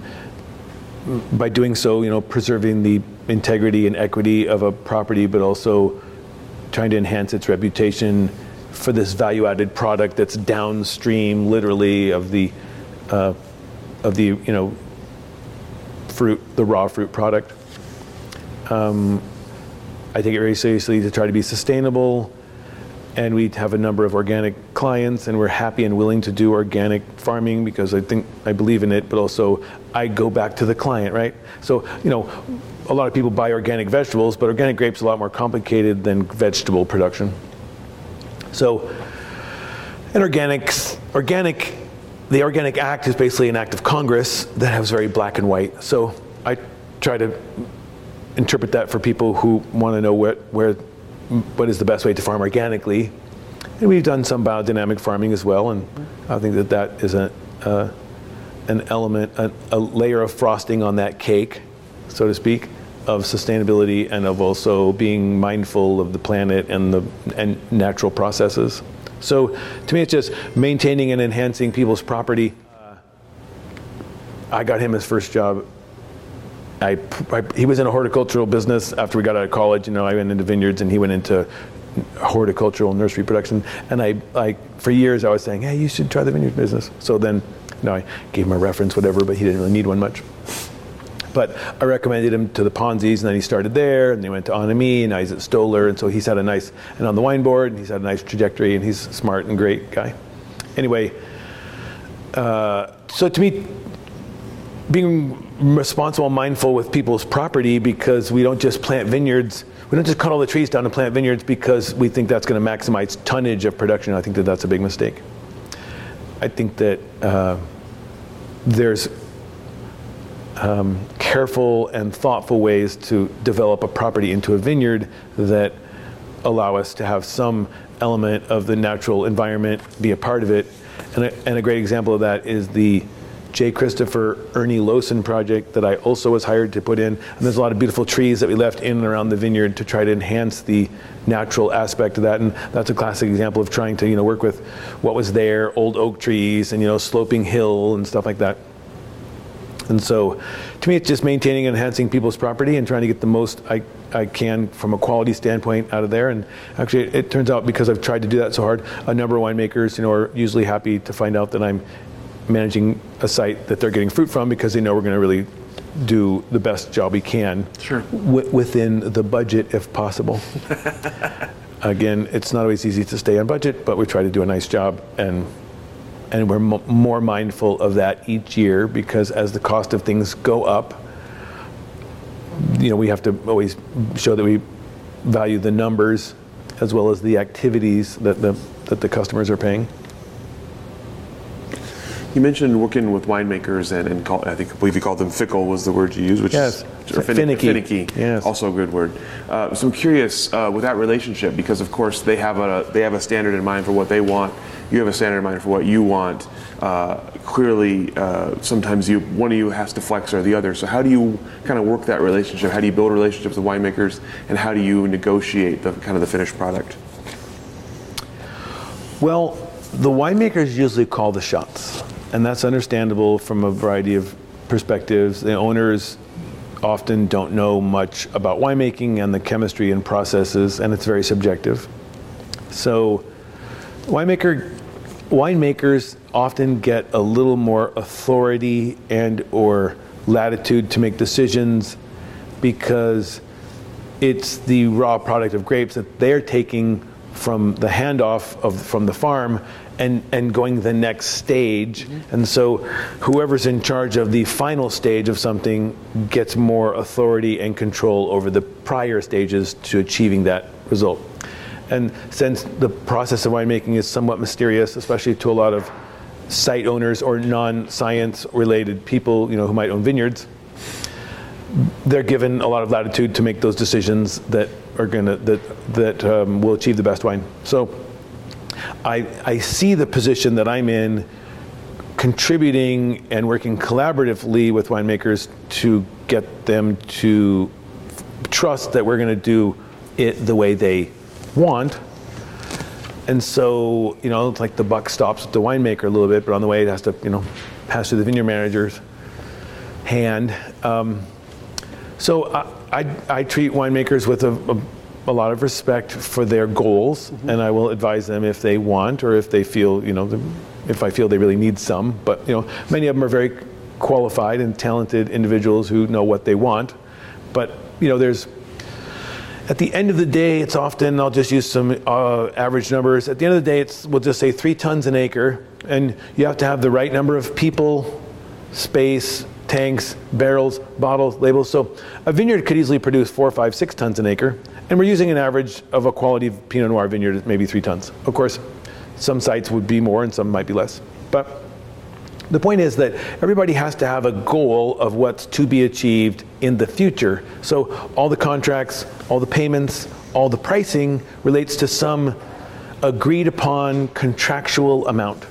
Speaker 2: by doing so, you know, preserving the integrity and equity of a property, but also trying to enhance its reputation for this value-added product that's downstream, literally, of the uh, of the you know fruit, the raw fruit product. Um, I take it very seriously to try to be sustainable, and we have a number of organic clients, and we're happy and willing to do organic farming because I think I believe in it, but also I go back to the client, right? So you know, a lot of people buy organic vegetables, but organic grapes are a lot more complicated than vegetable production. So, an organics, organic, the Organic Act is basically an act of Congress that has very black and white. So I try to interpret that for people who want to know what, where, what is the best way to farm organically. And we've done some biodynamic farming as well, and I think that that is a, uh, an element, a, a layer of frosting on that cake, so to speak of sustainability and of also being mindful of the planet and the and natural processes. So to me, it's just maintaining and enhancing people's property. Uh, I got him his first job. I, I, he was in a horticultural business after we got out of college. You know, I went into vineyards and he went into horticultural nursery production. And I, I, for years, I was saying, "Hey, you should try the vineyard business." So then, you I gave him a reference, whatever, but he didn't really need one much. But I recommended him to the Ponzi's, and then he started there, and they went to Anami, and he's at Stoller, and so he's had a nice, and on the wine board, and he's had a nice trajectory, and he's smart and great guy. Anyway, uh, so to me, being responsible and mindful with people's property because we don't just plant vineyards, we don't just cut all the trees down and plant vineyards because we think that's going to maximize tonnage of production. I think that that's a big mistake. I think that uh, there's um, careful and thoughtful ways to develop a property into a vineyard that allow us to have some element of the natural environment be a part of it. And a, and a great example of that is the J. Christopher Ernie Loosen project that I also was hired to put in. And there's a lot of beautiful trees that we left in and around the vineyard to try to enhance the natural aspect of that. And that's a classic example of trying to, you know, work with what was there, old oak trees and, you know, sloping hill and stuff like that. And so to me, it's just maintaining and enhancing people's property and trying to get the most I, I can from a quality standpoint out of there. And actually, it, it turns out because I've tried to do that so hard, a number of winemakers, you know, are usually happy to find out that I'm managing a site that they're getting fruit from because they know we're going to really do the best job we can
Speaker 1: sure.
Speaker 2: w- within the budget if possible. Again, it's not always easy to stay on budget, but we try to do a nice job and and we're m- more mindful of that each year because as the cost of things go up, you know, we have to always show that we value the numbers as well as the activities that the that the customers are paying.
Speaker 1: You mentioned working with winemakers and, and call, I think I believe you called them fickle was the word you used, which
Speaker 2: yes.
Speaker 1: is or
Speaker 2: finicky.
Speaker 1: finicky.
Speaker 2: Yes.
Speaker 1: Also a good word. Uh, so I'm curious uh, with that relationship because of course they have a they have a standard in mind for what they want. You have a standard in mind for what you want. Uh, clearly, uh, sometimes you one of you has to flex or the other. So how do you kind of work that relationship? How do you build relationships with winemakers, and how do you negotiate the kind of the finished product?
Speaker 2: Well, the winemakers usually call the shots, and that's understandable from a variety of perspectives. The owners often don't know much about winemaking and the chemistry and processes, and it's very subjective. So, winemaker winemakers often get a little more authority and or latitude to make decisions because it's the raw product of grapes that they're taking from the handoff of from the farm and and going the next stage mm-hmm. and so whoever's in charge of the final stage of something gets more authority and control over the prior stages to achieving that result and since the process of winemaking is somewhat mysterious especially to a lot of site owners or non-science related people you know who might own vineyards they're given a lot of latitude to make those decisions that are to that that um, will achieve the best wine. So I I see the position that I'm in contributing and working collaboratively with winemakers to get them to trust that we're going to do it the way they want And so, you know, it's like the buck stops at the winemaker a little bit, but on the way it has to, you know, pass through the vineyard manager's hand. Um, so I, I, I, treat winemakers with a, a, a, lot of respect for their goals, mm-hmm. and I will advise them if they want or if they feel, you know, if I feel they really need some. But you know, many of them are very qualified and talented individuals who know what they want. But you know, there's at the end of the day, it's often I'll just use some uh, average numbers. At the end of the day, it's we'll just say three tons an acre, and you have to have the right number of people, space, tanks, barrels, bottles, labels. So a vineyard could easily produce four, five, six tons an acre, and we're using an average of a quality Pinot Noir vineyard, maybe three tons. Of course, some sites would be more and some might be less. But the point is that everybody has to have a goal of what's to be achieved in the future. So all the contracts, all the payments, all the pricing relates to some agreed upon contractual amount.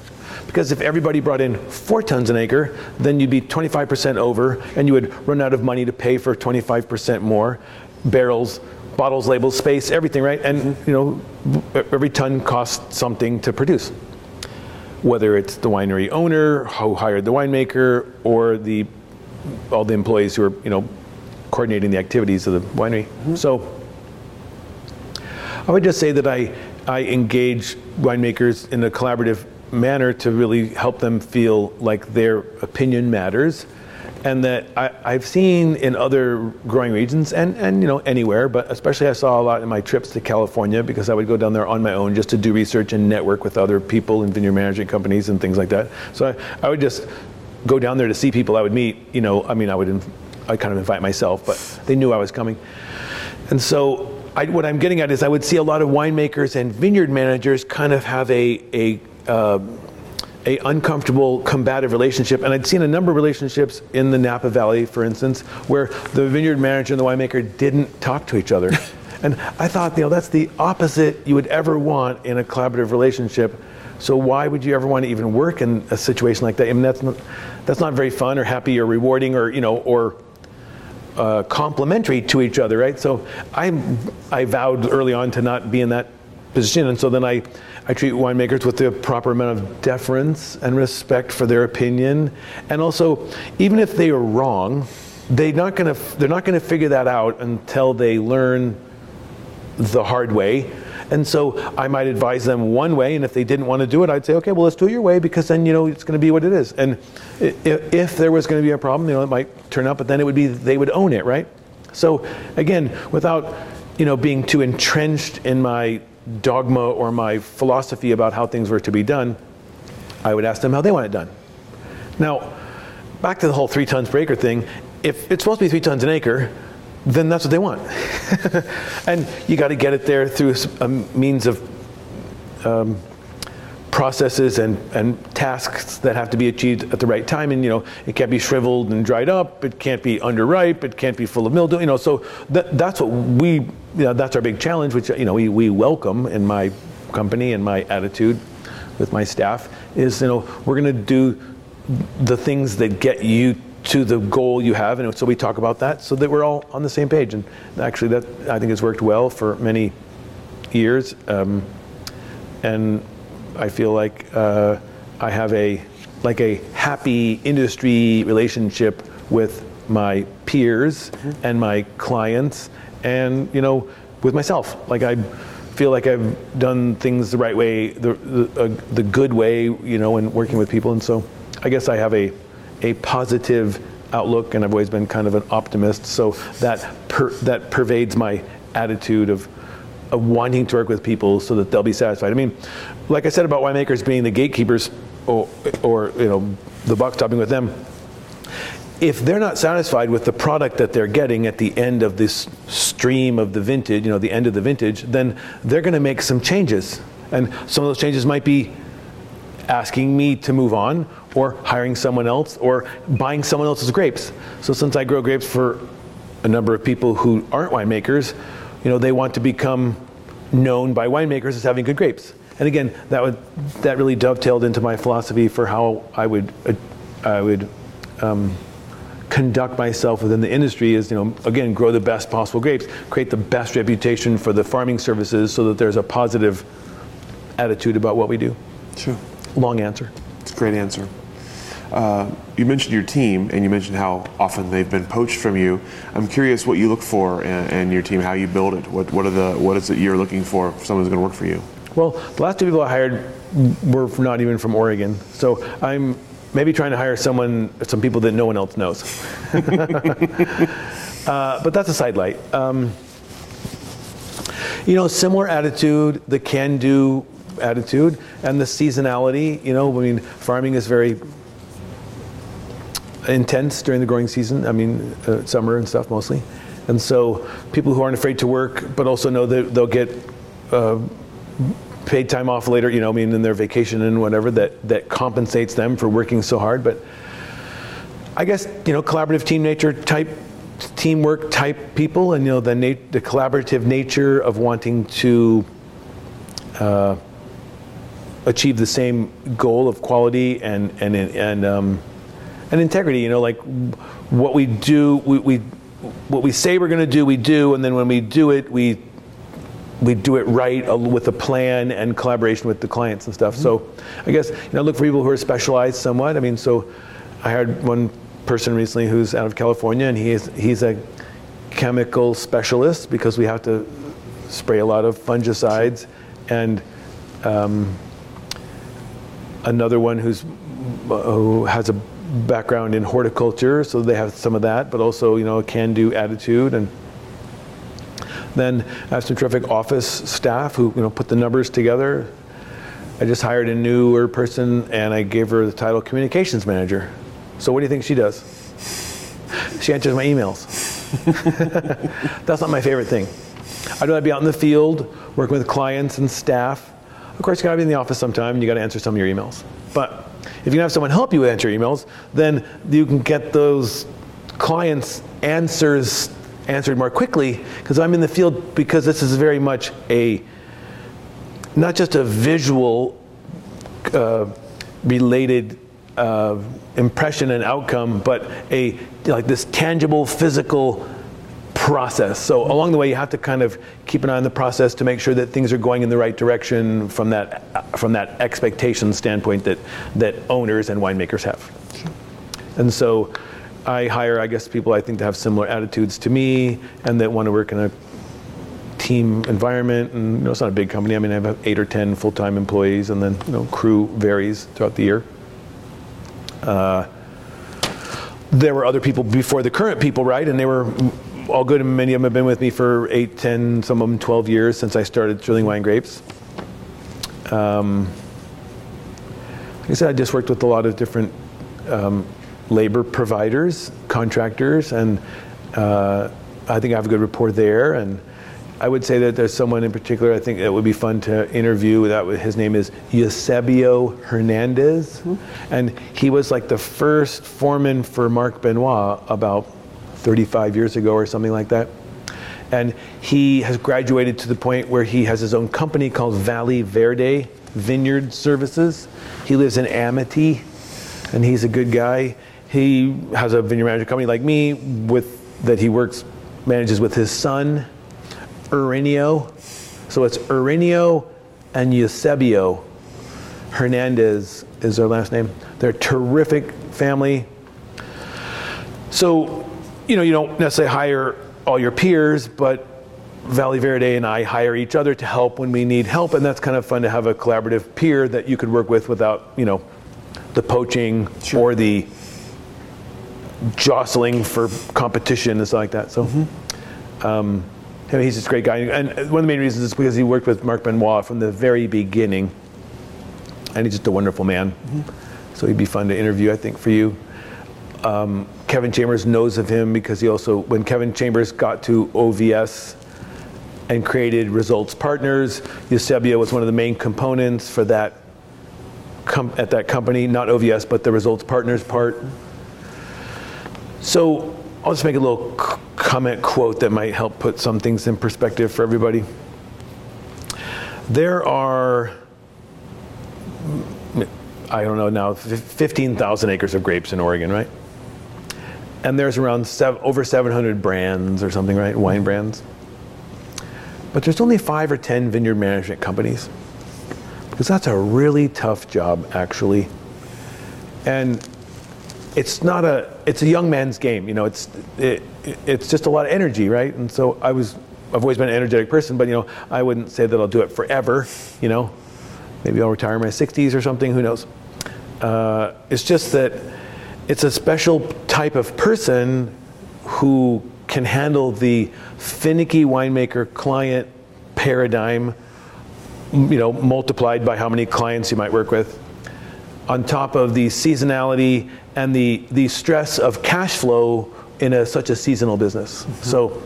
Speaker 2: Because if everybody brought in four tons an acre, then you'd be 25% over and you would run out of money to pay for 25% more barrels bottles, labels, space, everything, right? And you know, every ton costs something to produce. Whether it's the winery owner who hired the winemaker or the all the employees who are you know coordinating the activities of the winery. Mm-hmm. So I would just say that I I engage winemakers in a collaborative manner to really help them feel like their opinion matters and that I, have seen in other growing regions and, and you know anywhere, but especially I saw a lot in my trips to California because I would go down there on my own just to do research and network with other people in vineyard management companies and things like that. So I, I would just go down there to see people I would meet. You know, I mean, I would I kind of invite myself, but they knew I was coming, and so. I, what I'm getting at is I would see a lot of winemakers and vineyard managers kind of have a, a uh, a uncomfortable combative relationship. And i'd seen a number of relationships in the napa valley for instance where the vineyard manager and the winemaker didn't talk to each other. And i thought you know that's the opposite you would ever want in a collaborative relationship. So why would you ever want to even work in a situation like that? I mean that's not that's not very fun or happy or rewarding or you know or uh, complementary to each other right so i i vowed early on to not be in that position and so then i I treat winemakers with the proper amount of deference and respect for their opinion. And also, even if they are wrong, they're not to they're not to figure that out until they learn the hard way. And so I might advise them one way, and if they didn't want to do it, I'd say, okay, well, let's do it your way because then you know it's going to be what it is. And if, if there was going to be a problem, you know, it might turn up, but then it would be they would own it, right? So again, without you know being too entrenched in my dogma or my philosophy about how things were to be done, I would ask them how they want it done. Now, back to the whole three tons per acre thing, if it's supposed to be three tons an acre, then that's what they want. and you got to get it there through a means of um, processes and, and tasks that have to be achieved at the right time. And, you know, it can't be shriveled and dried up. It can't be underripe. It can't be full of mildew. You know, so that, that's what we, you know, that's our big challenge, which, you know, we, we welcome in my company and my attitude with my staff is, you know, we're going to do the things that get you to the goal you have. And so we talk about that so that we're all on the same page. And actually that I think has worked well for many years. Um, and I feel like uh, I have a like a happy industry relationship with my peers mm-hmm. and my clients, and you know, with myself. Like I feel like I've done things the right way, the the, uh, the good way, you know, in working with people. And so, I guess I have a a positive outlook, and I've always been kind of an optimist. So that per, that pervades my attitude of of wanting to work with people so that they'll be satisfied. I mean, like I said about winemakers being the gatekeepers or, or you know, the buck stopping with them, if they're not satisfied with the product that they're getting at the end of this stream of the vintage, you know, the end of the vintage, then they're going to make some changes. And some of those changes might be asking me to move on or hiring someone else or buying someone else's grapes. So since I grow grapes for a number of people who aren't winemakers, you know, they want to become known by winemakers as having good grapes. And again, that would that really dovetailed into my philosophy for how I would uh, I would um, conduct myself within the industry is you know again grow the best possible grapes, create the best reputation for the farming services so that there's a positive attitude about what we do.
Speaker 1: Sure.
Speaker 2: Long answer.
Speaker 1: It's a great answer. Uh, you mentioned your team, and you mentioned how often they've been poached from you. I'm curious what you look for in, in your team, how you build it. What, what are the what is it you're looking for if someone's going to work for you?
Speaker 2: Well, the last two people I hired were not even from Oregon, so I'm maybe trying to hire someone, some people that no one else knows. uh, but that's a sidelight. Um, you know, similar attitude, the can-do attitude, and the seasonality. You know, I mean, farming is very intense during the growing season. I mean, uh, summer and stuff mostly. And so people who aren't afraid to work, but also know that they'll get uh, paid time off later, you know, I mean, in their vacation and whatever, that, that compensates them for working so hard. But I guess, you know, collaborative team nature type, teamwork type people, and, you know, the, nat- the collaborative nature of wanting to uh, achieve the same goal of quality and, and, and, um, and integrity. You know, like what we do, we, we what we say we're going to do, we do, and then when we do it, we we do it right uh, with a plan and collaboration with the clients and stuff. Mm-hmm. So, I guess you know, look for people who are specialized somewhat. I mean, so I hired one person recently who's out of California, and he is he's a chemical specialist because we have to spray a lot of fungicides, and um, another one who's who has a background in horticulture, so they have some of that, but also you know a can-do attitude and. Then I have some terrific office staff who you know put the numbers together. I just hired a newer person and I gave her the title communications manager. So what do you think she does? She answers my emails. That's not my favorite thing. I'd rather be out in the field working with clients and staff. Of course, you gotta be in the office sometime and you gotta answer some of your emails. But if you have someone help you answer emails, then you can get those clients' answers answered more quickly because I'm in the field because this is very much a not just a visual uh, related uh, impression and outcome, but a like this tangible physical process. So along the way, you have to kind of keep an eye on the process to make sure that things are going in the right direction from that from that expectation standpoint that that owners and winemakers have. And so I hire, I guess, people I think that have similar attitudes to me and that want to work in a team environment. And you know, it's not a big company. I mean, I have eight or ten full-time employees, and then you know, crew varies throughout the year. Uh, there were other people before the current people, right? And they were all good, and many of them have been with me for eight, ten, some of them 12 years since I started Stirling Wine Grapes. Um, like I said, I just worked with a lot of different um, labor providers, contractors, and uh, I think I have a good rapport there. And I would say that there's someone in particular I think that would be fun to interview. That his name is Eusebio Hernandez, mm-hmm. and he was like the first foreman for Mark Benoit about 35 years ago or something like that. And he has graduated to the point where he has his own company called Valley Verde Vineyard Services. He lives in Amity, and he's a good guy. He has a vineyard management company like me with that he works manages with his son, Urinio. So it's Urinio and Eusebio Hernandez is their last name. They're a terrific family. So, you know, you don't necessarily hire all your peers, but Valley Verde and I hire each other to help when we need help, and that's kind of fun to have a collaborative peer that you could work with without, you know, the poaching sure. or the jostling for competition and stuff like that. So, mm-hmm. um, he's just a great guy. And one of the main reasons is because he worked with Mark Benoit from the very beginning. And he's just a wonderful man. Mm-hmm. So he'd be fun to interview, I think, for you. Um, Kevin Chambers knows of him because he also, when Kevin Chambers got to OVS and created Results Partners, Eusebio was one of the main components for that com- at that company, not OVS, but the Results Partners part. So I'll just make a little c- comment quote that might help put some things in perspective for everybody. There are, I don't know now, 15,000 acres of grapes in Oregon, right? And there's around over 700 brands or something, right? Wine brands. But there's only five or 10 vineyard management companies. because that's a really tough job, actually. And it's not a it's a young man's game you know it's it, it's just a lot of energy right and so i was i've always been an energetic person but you know i wouldn't say that i'll do it forever you know maybe i'll retire in my 60s or something who knows uh, it's just that it's a special type of person who can handle the finicky winemaker client paradigm you know multiplied by how many clients you might work with on top of the seasonality and the, the stress of cash flow in a, such a seasonal business. Mm-hmm. So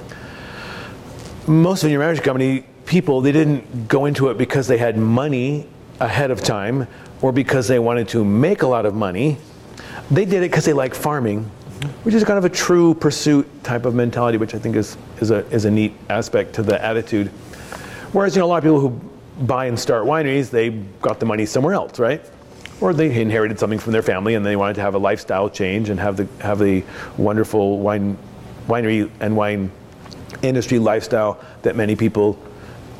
Speaker 2: most of your management company people, they didn't go into it because they had money ahead of time or because they wanted to make a lot of money. They did it because they like farming, which is kind of a true pursuit type of mentality, which I think is, is, a, is a neat aspect to the attitude. Whereas, you know, a lot of people who buy and start wineries, they got the money somewhere else, right? or they inherited something from their family and they wanted to have a lifestyle change and have the have the wonderful wine winery and wine industry lifestyle that many people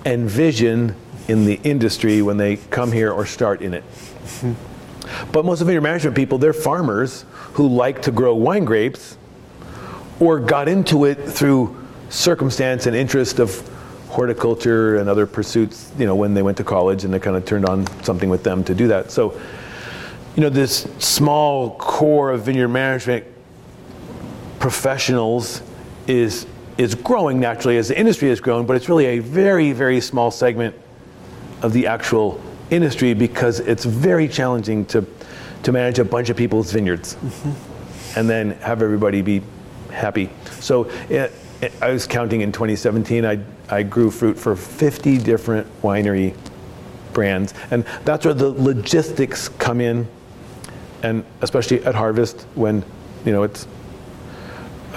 Speaker 2: envision in the industry when they come here or start in it. Mm-hmm. But most of your management people, they're farmers who like to grow wine grapes or got into it through circumstance and interest of horticulture and other pursuits, you know, when they went to college and they kind of turned on something with them to do that. So you know, this small core of vineyard management professionals is is growing naturally as the industry has grown, but it's really a very, very small segment of the actual industry because it's very challenging to to manage a bunch of people's vineyards mm-hmm. and then have everybody be happy. So it, it, I was counting in 2017, I, I grew fruit for 50 different winery brands. And that's where the logistics come in and especially at harvest when you know it's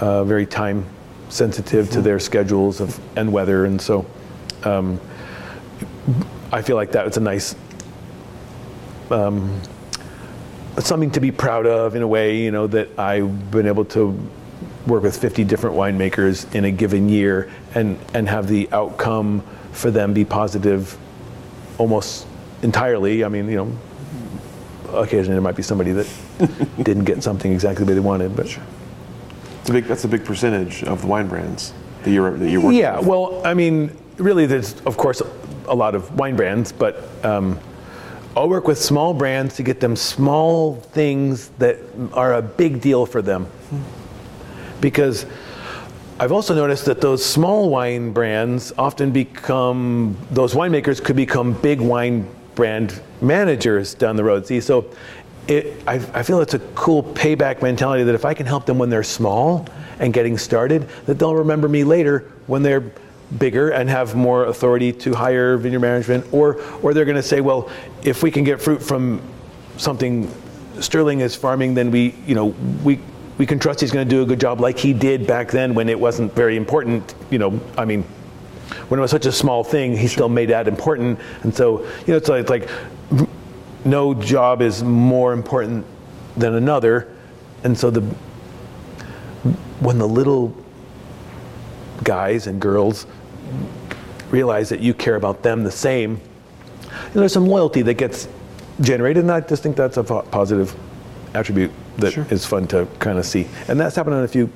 Speaker 2: uh, very time sensitive mm-hmm. to their schedules of and weather, and so um, I feel like that it's a nice. Um, something to be proud of in a way, you know, that I've been able to work with 50 different winemakers in a given year and, and have the outcome for them be positive almost entirely. I mean, you know, occasionally there might be somebody that didn't get something exactly the way they wanted, but. Sure.
Speaker 1: It's a big, that's a big percentage of the wine brands that you're, that you're working
Speaker 2: Yeah, with. well, I mean, really there's, of course, a lot of wine brands, but um, I'll work with small brands to get them small things that are a big deal for them. Because I've also noticed that those small wine brands often become, those winemakers could become big wine brand managers down the road. See, so it, I, I, feel it's a cool payback mentality that if I can help them when they're small and getting started, that they'll remember me later when they're bigger and have more authority to hire vineyard management, or or they're going to say, well, if we can get fruit from something Stirling is farming, then we, you know, we we can trust he's going to do a good job like he did back then when it wasn't very important. You know, I mean, when it was such a small thing, he still made that important. And so, you know, it's like, it's like no job is more important than another. And so the when the little guys and girls realize that you care about them the same, you know, there's some loyalty that gets generated, and I just think that's a positive attribute that sure. is fun to kind of see. And that's happened in a few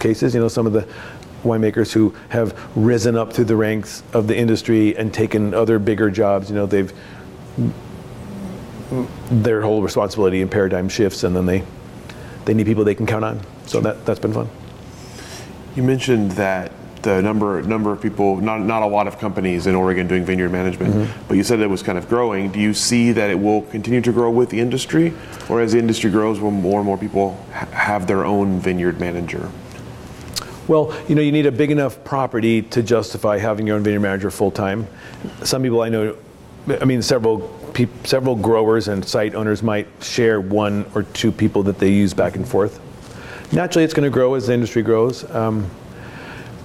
Speaker 2: cases. You know, some of the winemakers who have risen up through the ranks of the industry and taken other bigger jobs. You know, they've their whole responsibility and paradigm shifts, and then they they need people they can count on. So that that's been fun.
Speaker 1: You mentioned that the number number of people, not not a lot of companies in Oregon doing vineyard management, mm-hmm. but you said it was kind of growing. Do you see that it will continue to grow with the industry, or as the industry grows, will more and more people ha- have their own vineyard manager?
Speaker 2: Well, you know, you need a big enough property to justify having your own vineyard manager full time. Some people I know, I mean, several several growers and site owners might share one or two people that they use back and forth. Naturally, it's going to grow as the industry grows. Um,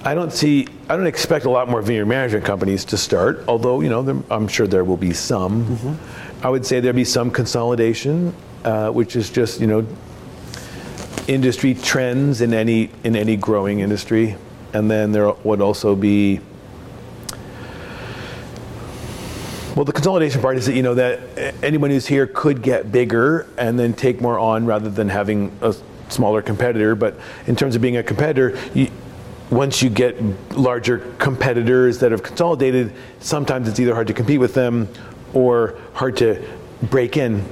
Speaker 2: I don't see, I don't expect a lot more vineyard management companies to start, although, you know, there, I'm sure there will be some. Mm-hmm. I would say there'll be some consolidation, uh, which is just, you know, industry trends in any in any growing industry, and then there would also be Well, the consolidation part is that you know that anyone who's here could get bigger and then take more on rather than having a smaller competitor. But in terms of being a competitor, you, once you get larger competitors that have consolidated, sometimes it's either hard to compete with them or hard to break in.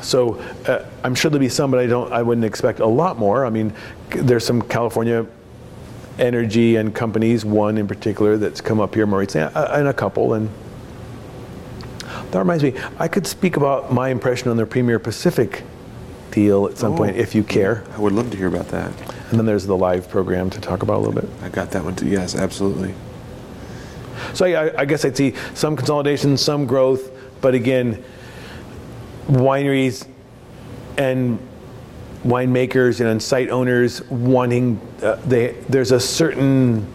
Speaker 2: So uh, I'm sure there'll be some, but I don't. I wouldn't expect a lot more. I mean, there's some California energy and companies, one in particular that's come up here more recently, uh, and a couple. And that reminds me, I could speak about my impression on the Premier Pacific deal at some
Speaker 1: Oh.
Speaker 2: point if you care.
Speaker 1: I would love to hear about that.
Speaker 2: And then there's the LIVE program to talk about a little bit.
Speaker 1: I got that one too. Yes, absolutely.
Speaker 2: So I, I guess I'd see some consolidation, some growth, but again, wineries and winemakers and site owners wanting uh, they there's a certain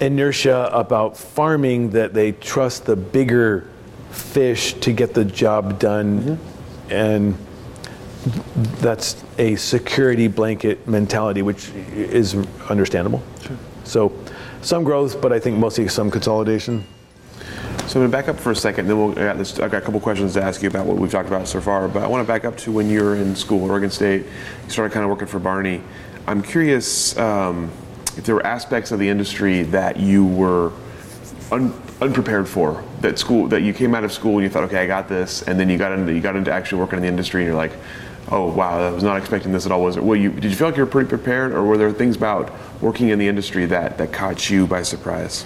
Speaker 2: inertia about farming that they trust the bigger fish to get the job done and that's a security blanket mentality which is understandable. So some growth but i think mostly some consolidation.
Speaker 1: So I'm going to back up for a second, then we'll, I got, this, I got a couple questions to ask you about what we've talked about so far, but I want to back up to when you were in school at Oregon State, you started kind of working for Barney. I'm curious um, if there were aspects of the industry that you were un, unprepared for, that school, that you came out of school and you thought, okay, I got this, and then you got into, you got into actually working in the industry and you're like, oh wow, I was not expecting this at all. Was it? Well, you did you feel like you were pretty prepared, or were there things about working in the industry that that caught you by surprise?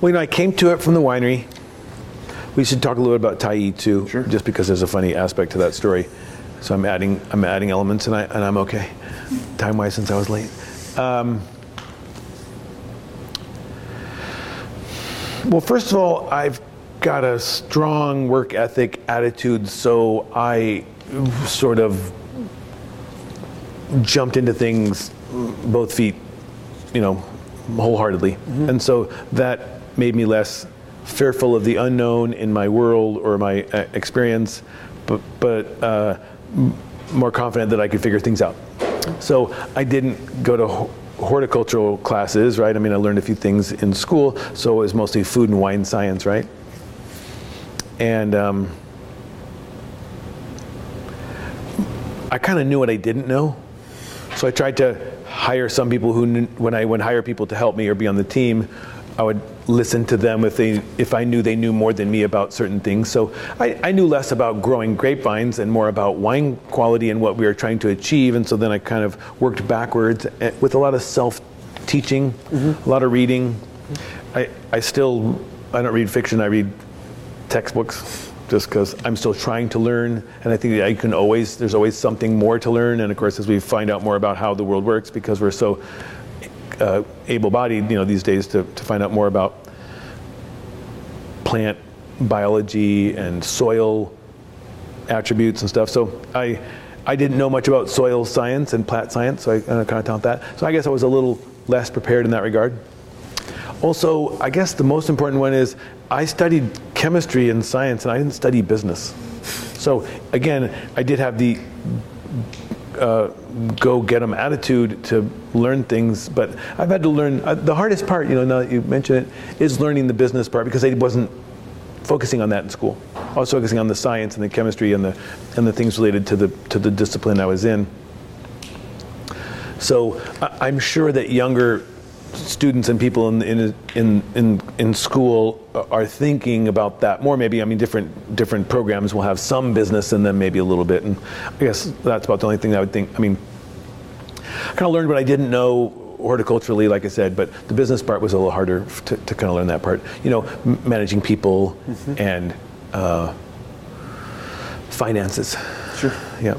Speaker 2: Well, you know, I came to it from the winery. We should talk a little bit about Tyee too,
Speaker 1: Sure.
Speaker 2: just because there's a funny aspect to that story. So I'm adding, I'm adding elements, and I and I'm okay, time wise since I was late. Um, well, first of all, I've got a strong work ethic attitude, so I sort of jumped into things both feet, you know, wholeheartedly. And so that made me less fearful of the unknown in my world or my uh, experience, but, but uh, m- more confident that I could figure things out. So I didn't go to ho- horticultural classes, right? I mean, I learned a few things in school, so it was mostly food and wine science, right? And um, I kind of knew what I didn't know. So I tried to hire some people who, knew, when I would hire people to help me or be on the team, I would listen to them if they, if I knew they knew more than me about certain things. So I, I knew less about growing grapevines and more about wine quality and what we were trying to achieve. And so then I kind of worked backwards eh, with a lot of self-teaching, a lot of reading. I, I still, I don't read fiction. I read textbooks just because I'm still trying to learn, and I think that I can always there's always something more to learn. And of course, as we find out more about how the world works, because we're so uh, able-bodied, you know, these days to, to find out more about plant biology and soil attributes and stuff. So I I didn't know much about soil science and plant science, so I kind of count that. So I guess I was a little less prepared in that regard. Also, I guess the most important one is I studied chemistry and science, and I didn't study business. So again, I did have the uh, go get 'em attitude to learn things, but I've had to learn. Uh, the hardest part, you know, now that you mention it, is learning the business part because I wasn't focusing on that in school. I was focusing on the science and the chemistry and the and the things related to the to the discipline I was in. So I- I'm sure that younger students and people in in in in, in school are thinking about that more. Maybe I mean different different programs will have some business in them, maybe a little bit, and I guess that's about the only thing I would think. I mean, I kind of learned what I didn't know horticulturally, like I said, but the business part was a little harder to, to kind of learn that part. You know, m- managing people and uh, finances.
Speaker 1: Sure.
Speaker 2: Yeah.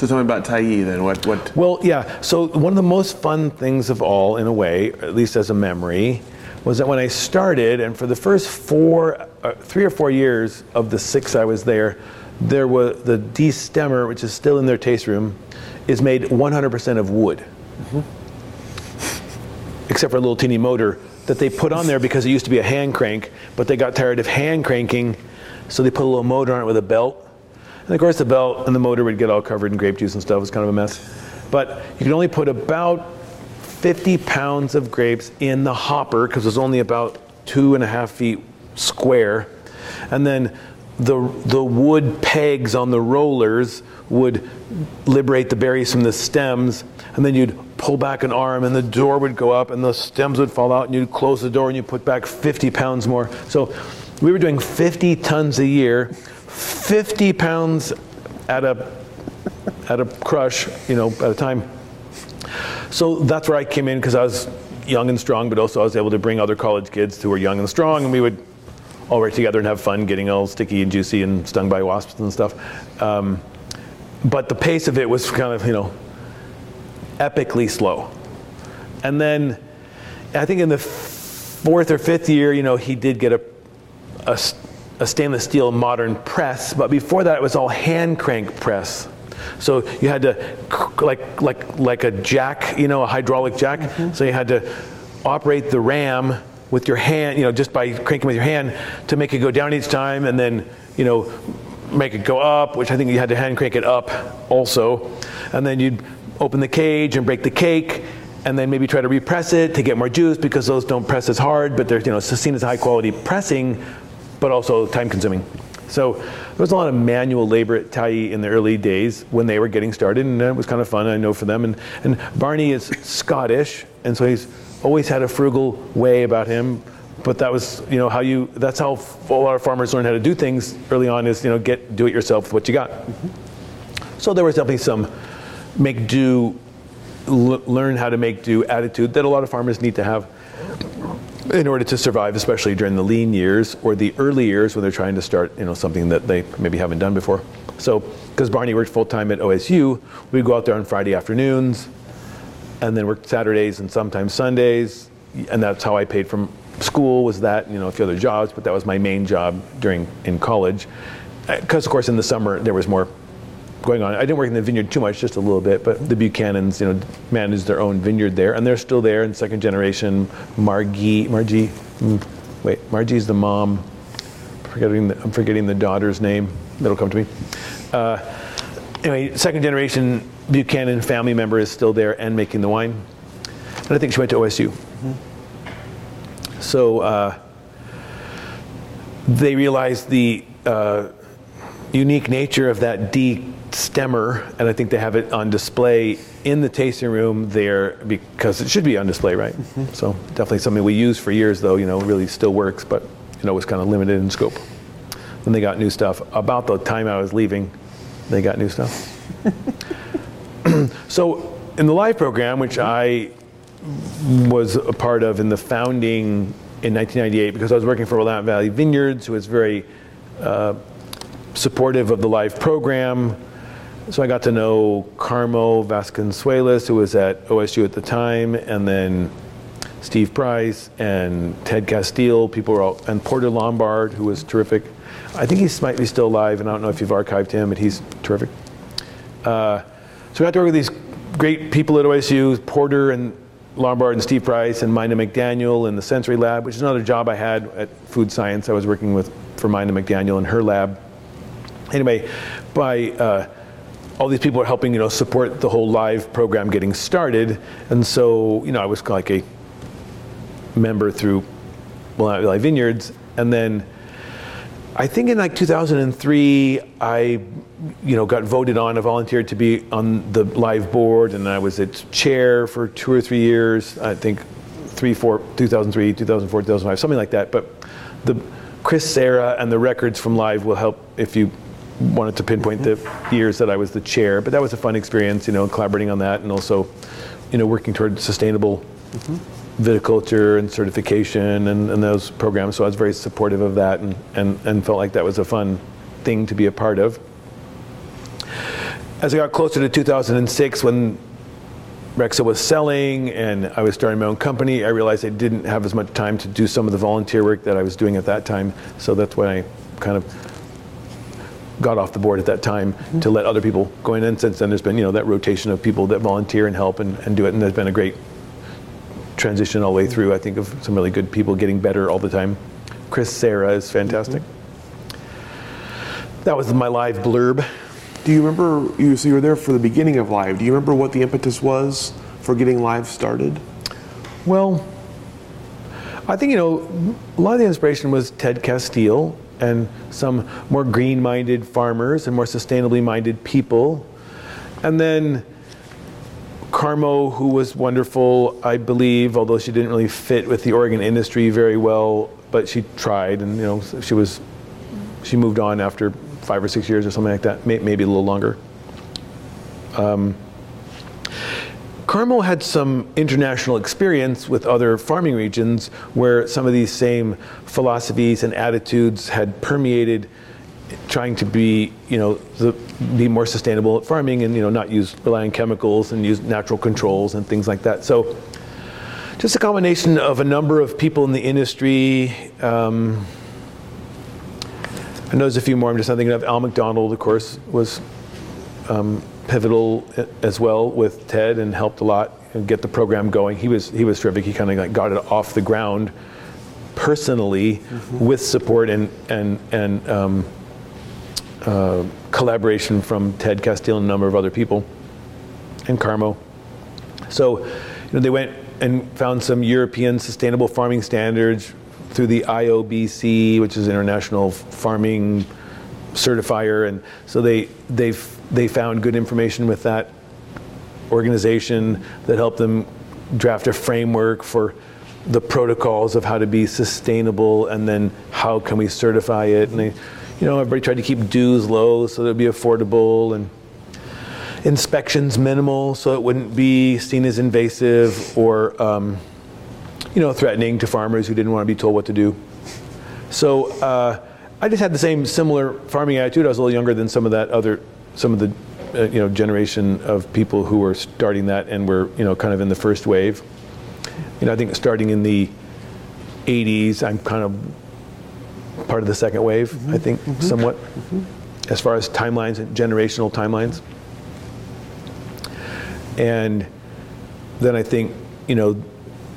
Speaker 1: So tell me about Tyee then. What what
Speaker 2: Well, yeah. So one of the most fun things of all, in a way, at least as a memory, was that when I started, and for the first four, uh, three or four years of the six I was there, there was the destemmer, which is still in their taste room, is made 100% of wood, except for a little teeny motor that they put on there because it used to be a hand crank, but they got tired of hand cranking, so they put a little motor on it with a belt. And of course, the belt and the motor would get all covered in grape juice and stuff. It was kind of a mess. But you could only put about 50 pounds of grapes in the hopper because it was only about two and a half feet square. and then the the wood pegs on the rollers would liberate the berries from the stems, and then you'd pull back an arm, and the door would go up, and the stems would fall out, and you'd close the door, and you'd put back 50 pounds more. So we were doing 50 tons a year, 50 pounds at a at a crush, you know, at a time. So that's where I came in because I was young and strong, but also I was able to bring other college kids who were young and strong, and we would all work together and have fun, getting all sticky and juicy and stung by wasps and stuff. Um, but the pace of it was kind of, you know, epically slow. And then I think in the fourth or fifth year, you know, he did get a, a, a stainless steel modern press, but before that it was all hand crank press. So you had to, like, like, like a jack, you know, a hydraulic jack. Mm-hmm. So you had to operate the ram with your hand, you know, just by cranking with your hand to make it go down each time and then, you know, make it go up, which I think you had to hand crank it up also. And then you'd open the cage and break the cake and then maybe try to repress it to get more juice because those don't press as hard, but they're, you know, seen as high quality pressing, but also time consuming. So there was a lot of manual labor at Tyee in the early days when they were getting started, and it was kind of fun, I know, for them. And, and Barney is Scottish, and so he's always had a frugal way about him. But that was, you know, how you, that's how a lot of farmers learn how to do things early on is, you know, get, do it yourself with what you got. Mm-hmm. So there was definitely some make do, l- learn how to make do attitude that a lot of farmers need to have in order to survive, especially during the lean years or the early years when they're trying to start, you know, something that they maybe haven't done before. So, because Barney worked full time at OSU, we'd go out there on Friday afternoons, and then work Saturdays and sometimes Sundays, and that's how I paid from school. Was that you know a few other jobs, but that was my main job during in college. Because of course in the summer there was more going on. I didn't work in the vineyard too much, just a little bit, but the Buchanans, you know, managed their own vineyard there, and they're still there in second generation. Margie, Margie, mm, wait, Margie's the mom. I'm forgetting the, I'm forgetting the daughter's name. That'll come to me. Uh, anyway, second generation Buchanan family member is still there and making the wine, and I think she went to OSU. Mm-hmm. So uh, they realized the uh, unique nature of that D stemmer, and I think they have it on display in the tasting room there because it should be on display, right? Mm-hmm. So definitely something we used for years, though. You know, really still works, but you know was kind of limited in scope. Then they got new stuff. About the time I was leaving, they got new stuff. so in the LIVE program, which I was a part of in the founding in 1998, because I was working for Willamette Valley Vineyards, who was very uh, supportive of the LIVE program so I got to know Carmo Vasconcelos, who was at OSU at the time, and then Steve Price and Ted Casteel. People were all, and Porter Lombard, who was terrific. I think he might be still alive, and I don't know if you've archived him, but he's terrific. Uh, so I got to work with these great people at OSU, Porter and Lombard and Steve Price and Mina McDaniel in the sensory lab, which is another job I had at Food Science. I was working with for Mina McDaniel in her lab. Anyway, by uh, all these people are helping, you know, support the whole LIVE program getting started. And so, you know, I was like a member through Willamette Vineyards. And then I think in like 2003, I, you know, got voted on, I volunteered to be on the LIVE board, and I was its chair for two or three years. I think three, four, 2003, 2004, 2005, something like that. But the Chris Serra and the records from LIVE will help if you wanted to pinpoint the years that I was the chair, but that was a fun experience, you know, collaborating on that and also, you know, working toward sustainable mm-hmm. viticulture and certification and, and, those programs. So I was very supportive of that and, and, and felt like that was a fun thing to be a part of. As I got closer to 2006, when Rexa was selling and I was starting my own company, I realized I didn't have as much time to do some of the volunteer work that I was doing at that time. So that's when I kind of got off the board at that time mm-hmm. to let other people go in. And since then, there's been you know that rotation of people that volunteer and help and, and do it, and there's been a great transition all the way through. I think of some really good people getting better all the time. Chris Serra is fantastic. Mm-hmm. That was my LIVE blurb.
Speaker 1: Do you remember you? So you were there for the beginning of LIVE. Do you remember what the impetus was for getting LIVE started?
Speaker 2: Well, I think you know a lot of the inspiration was Ted Casteel and some more green minded farmers and more sustainably minded people. And then Carmo, who was wonderful, I believe, although she didn't really fit with the Oregon industry very well, but she tried, and you know, she was, she moved on after five or six years or something like that, maybe a little longer. Um, Carmo had some international experience with other farming regions where some of these same philosophies and attitudes had permeated trying to be, you know, the, be more sustainable at farming and, you know, not use rely on chemicals and use natural controls and things like that. So just a combination of a number of people in the industry. Um, I know there's a few more. I'm just thinking of Al McDonald, of course, was um, pivotal as well with Ted and helped a lot and get the program going. He was he was terrific. He kind of like got it off the ground personally mm-hmm. with support and and and um, uh, collaboration from Ted Casteel and a number of other people, and Carmo. So, you know, they went and found some European sustainable farming standards through the IOBC, which is International Farming Certifier, and so they they they found good information with that organization that helped them draft a framework for the protocols of how to be sustainable and then how can we certify it and they you know, everybody tried to keep dues low so that it'd be affordable and inspections minimal so it wouldn't be seen as invasive or, um, you know, threatening to farmers who didn't want to be told what to do. So uh, I just had the same similar farming attitude. I was a little younger than some of that other, some of the, uh, you know, generation of people who were starting that and were, you know, kind of in the first wave. You know, I think starting in the 80s, I'm kind of part of the second wave, mm-hmm. I think, mm-hmm. somewhat, mm-hmm. as far as timelines and generational timelines. And then I think, you know,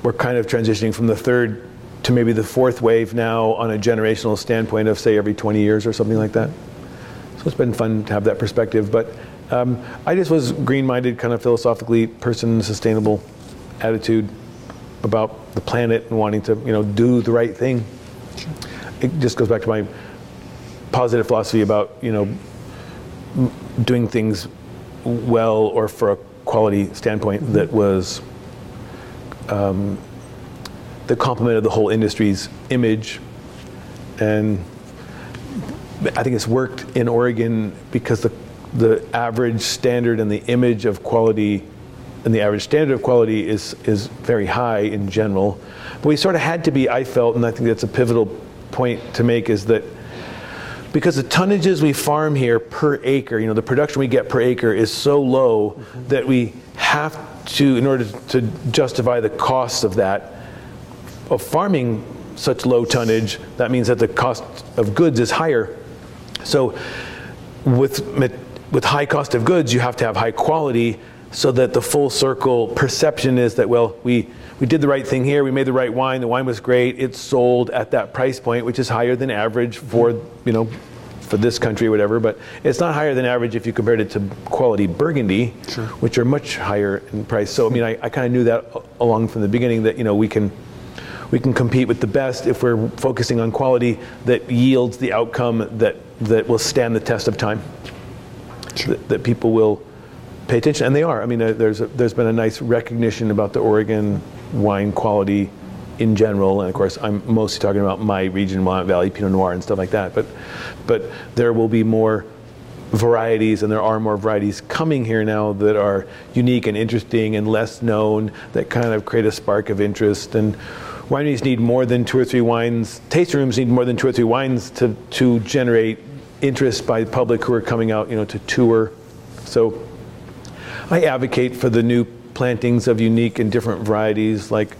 Speaker 2: we're kind of transitioning from the third to maybe the fourth wave now on a generational standpoint of, say, every 20 years or something like that. So it's been fun to have that perspective. But um, I just was green minded, kind of philosophically, person, sustainable attitude about the planet and wanting to, you know, do the right thing. Sure it just goes back to my positive philosophy about you know doing things well or for a quality standpoint that was um, that complemented the whole industry's image and I think it's worked in Oregon because the the average standard and the image of quality and the average standard of quality is is very high in general. But we sort of had to be, I felt, and I think that's a pivotal point to make is that because the tonnages we farm here per acre, you know, the production we get per acre is so low mm-hmm. that we have to, in order to justify the costs of that, of farming such low tonnage, that means that the cost of goods is higher. So with, with high cost of goods, you have to have high quality so that the full circle perception is that, well, we, we did the right thing here. We made the right wine. The wine was great. It sold at that price point, which is higher than average for you know for this country or whatever. But it's not higher than average if you compared it to quality Burgundy, sure. which are much higher in price. So I mean, I, I kind of knew that along from the beginning that you know we can we can compete with the best if we're focusing on quality that yields the outcome that that will stand the test of time. Sure. That, that people will pay attention, and they are. I mean, uh, there's a, there's been a nice recognition about the Oregon wine quality in general, and of course, I'm mostly talking about my region, Willamette Valley Pinot Noir and stuff like that. But, but there will be more varieties, and there are more varieties coming here now that are unique and interesting and less known that kind of create a spark of interest. And wineries need more than two or three wines. Tasting rooms need more than two or three wines to to generate interest by the public who are coming out, you know, to tour. So, I advocate for the new plantings of unique and different varieties like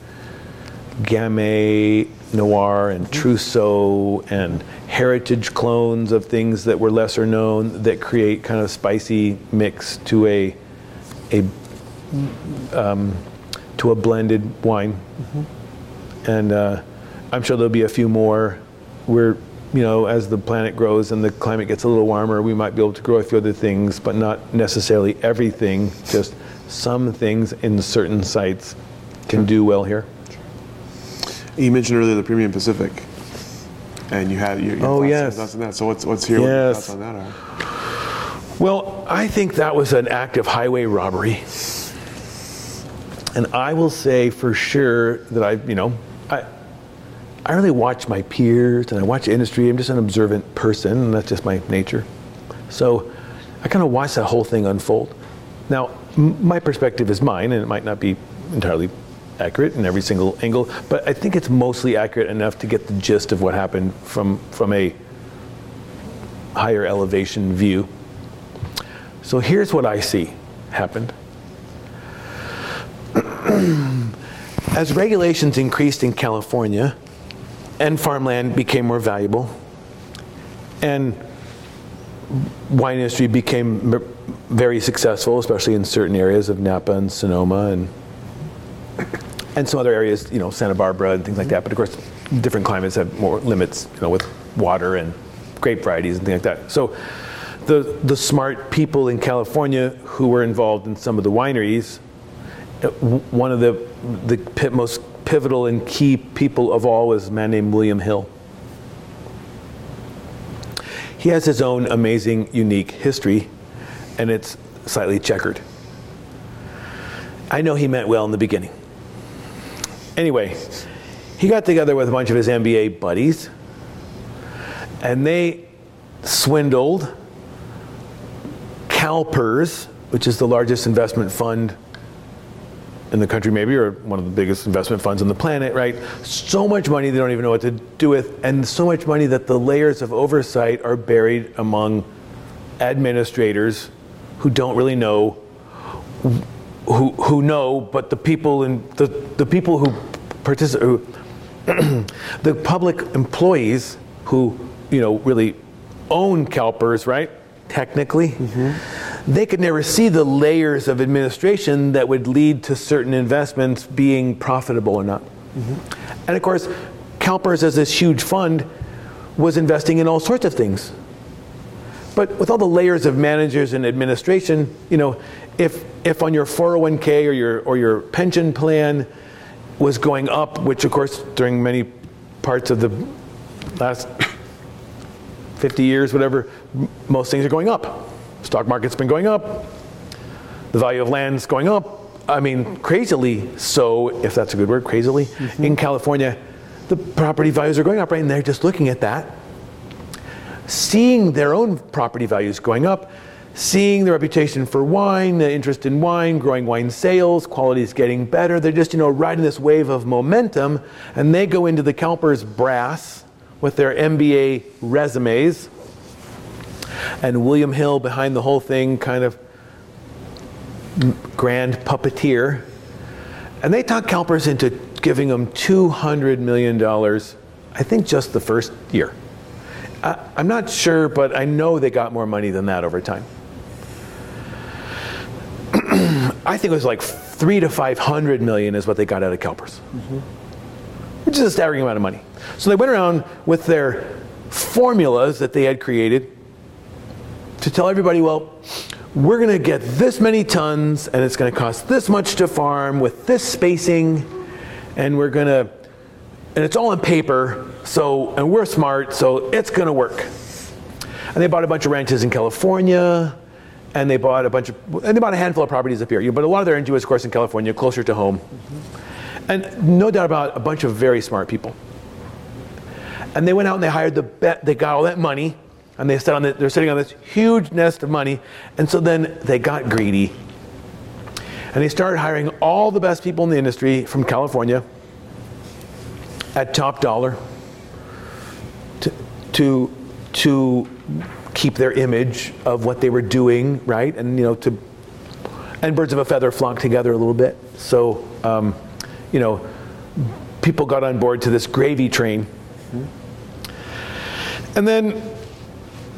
Speaker 2: Gamay Noir and Trousseau and heritage clones of things that were lesser known that create kind of spicy mix to a a um, to a blended wine. Mm-hmm. And uh, I'm sure there'll be a few more. We're you know, as the planet grows and the climate gets a little warmer, we might be able to grow a few other things, but not necessarily everything. Just some things in certain sites can do well here.
Speaker 1: You mentioned earlier the Premier Pacific. and you had your, your
Speaker 2: Oh,
Speaker 1: thoughts,
Speaker 2: yes.
Speaker 1: thoughts on that. So what's what's here? What your
Speaker 2: Yes.
Speaker 1: thoughts on that are?
Speaker 2: Well, I think that was an act of highway robbery. And I will say for sure that I, you know, I, I really watch my peers and I watch industry. I'm just an observant person, and that's just my nature. So I kind of watch that whole thing unfold. Now, m- my perspective is mine, and it might not be entirely accurate in every single angle, but I think it's mostly accurate enough to get the gist of what happened from, from a higher elevation view. So here's what I see happened. As regulations increased in California and farmland became more valuable and wine industry became very successful, especially in certain areas of Napa and Sonoma and and some other areas, you know, Santa Barbara and things like that. But of course, different climates have more limits, you know, with water and grape varieties and things like that. So, the the smart people in California who were involved in some of the wineries, one of the the most pivotal and key people of all was a man named William Hill. He has his own amazing, unique history, and it's slightly checkered. I know he meant well in the beginning. Anyway, he got together with a bunch of his MBA buddies, and they swindled CalPERS, which is the largest investment fund in the country, maybe, or one of the biggest investment funds on the planet, right? So much money they don't even know what to do with, and so much money that the layers of oversight are buried among administrators who don't really know who, who know, but the people in the, the people who participate, the public employees who you know really own CalPERS, right? Technically, mm-hmm. They could never see the layers of administration that would lead to certain investments being profitable or not. Mm-hmm. And of course, CalPERS as this huge fund was investing in all sorts of things. But with all the layers of managers and administration, you know, if if on your 401k or your or your pension plan was going up, which of course during many parts of the last 50 years, whatever, most things are going up. Stock market's been going up. The value of land's going up. I mean, crazily so, if that's a good word, crazily. Mm-hmm. In California, the property values are going up, right? And they're just looking at that seeing their own property values going up, seeing the reputation for wine, the interest in wine, growing wine sales, quality is getting better. They're just, you know, riding this wave of momentum, and they go into the CalPERS brass with their MBA resumes, and William Hill behind the whole thing, kind of grand puppeteer. And they talked CalPERS into giving them $200 million, I think just the first year. I, I'm not sure, but I know they got more money than that over time. I think it was like three to 500 million is what they got out of CalPERS, mm-hmm. which is a staggering amount of money. So they went around with their formulas that they had created to tell everybody, well, we're going to get this many tons and it's going to cost this much to farm with this spacing and we're going to and it's all in paper so and we're smart so it's going to work. And they bought a bunch of ranches in california and they bought a bunch of and they bought a handful of properties up here. But a lot of their energy was of course in california closer to home. And no doubt about a bunch of very smart people. And they went out and they hired the bet they got all that money and they sat on the, they're sitting on this huge nest of money and so then they got greedy and they started hiring all the best people in the industry from california at top dollar to, to, to keep their image of what they were doing, right? And, you know, to, and birds of a feather flock together a little bit. So, um, you know, people got on board to this gravy train. And then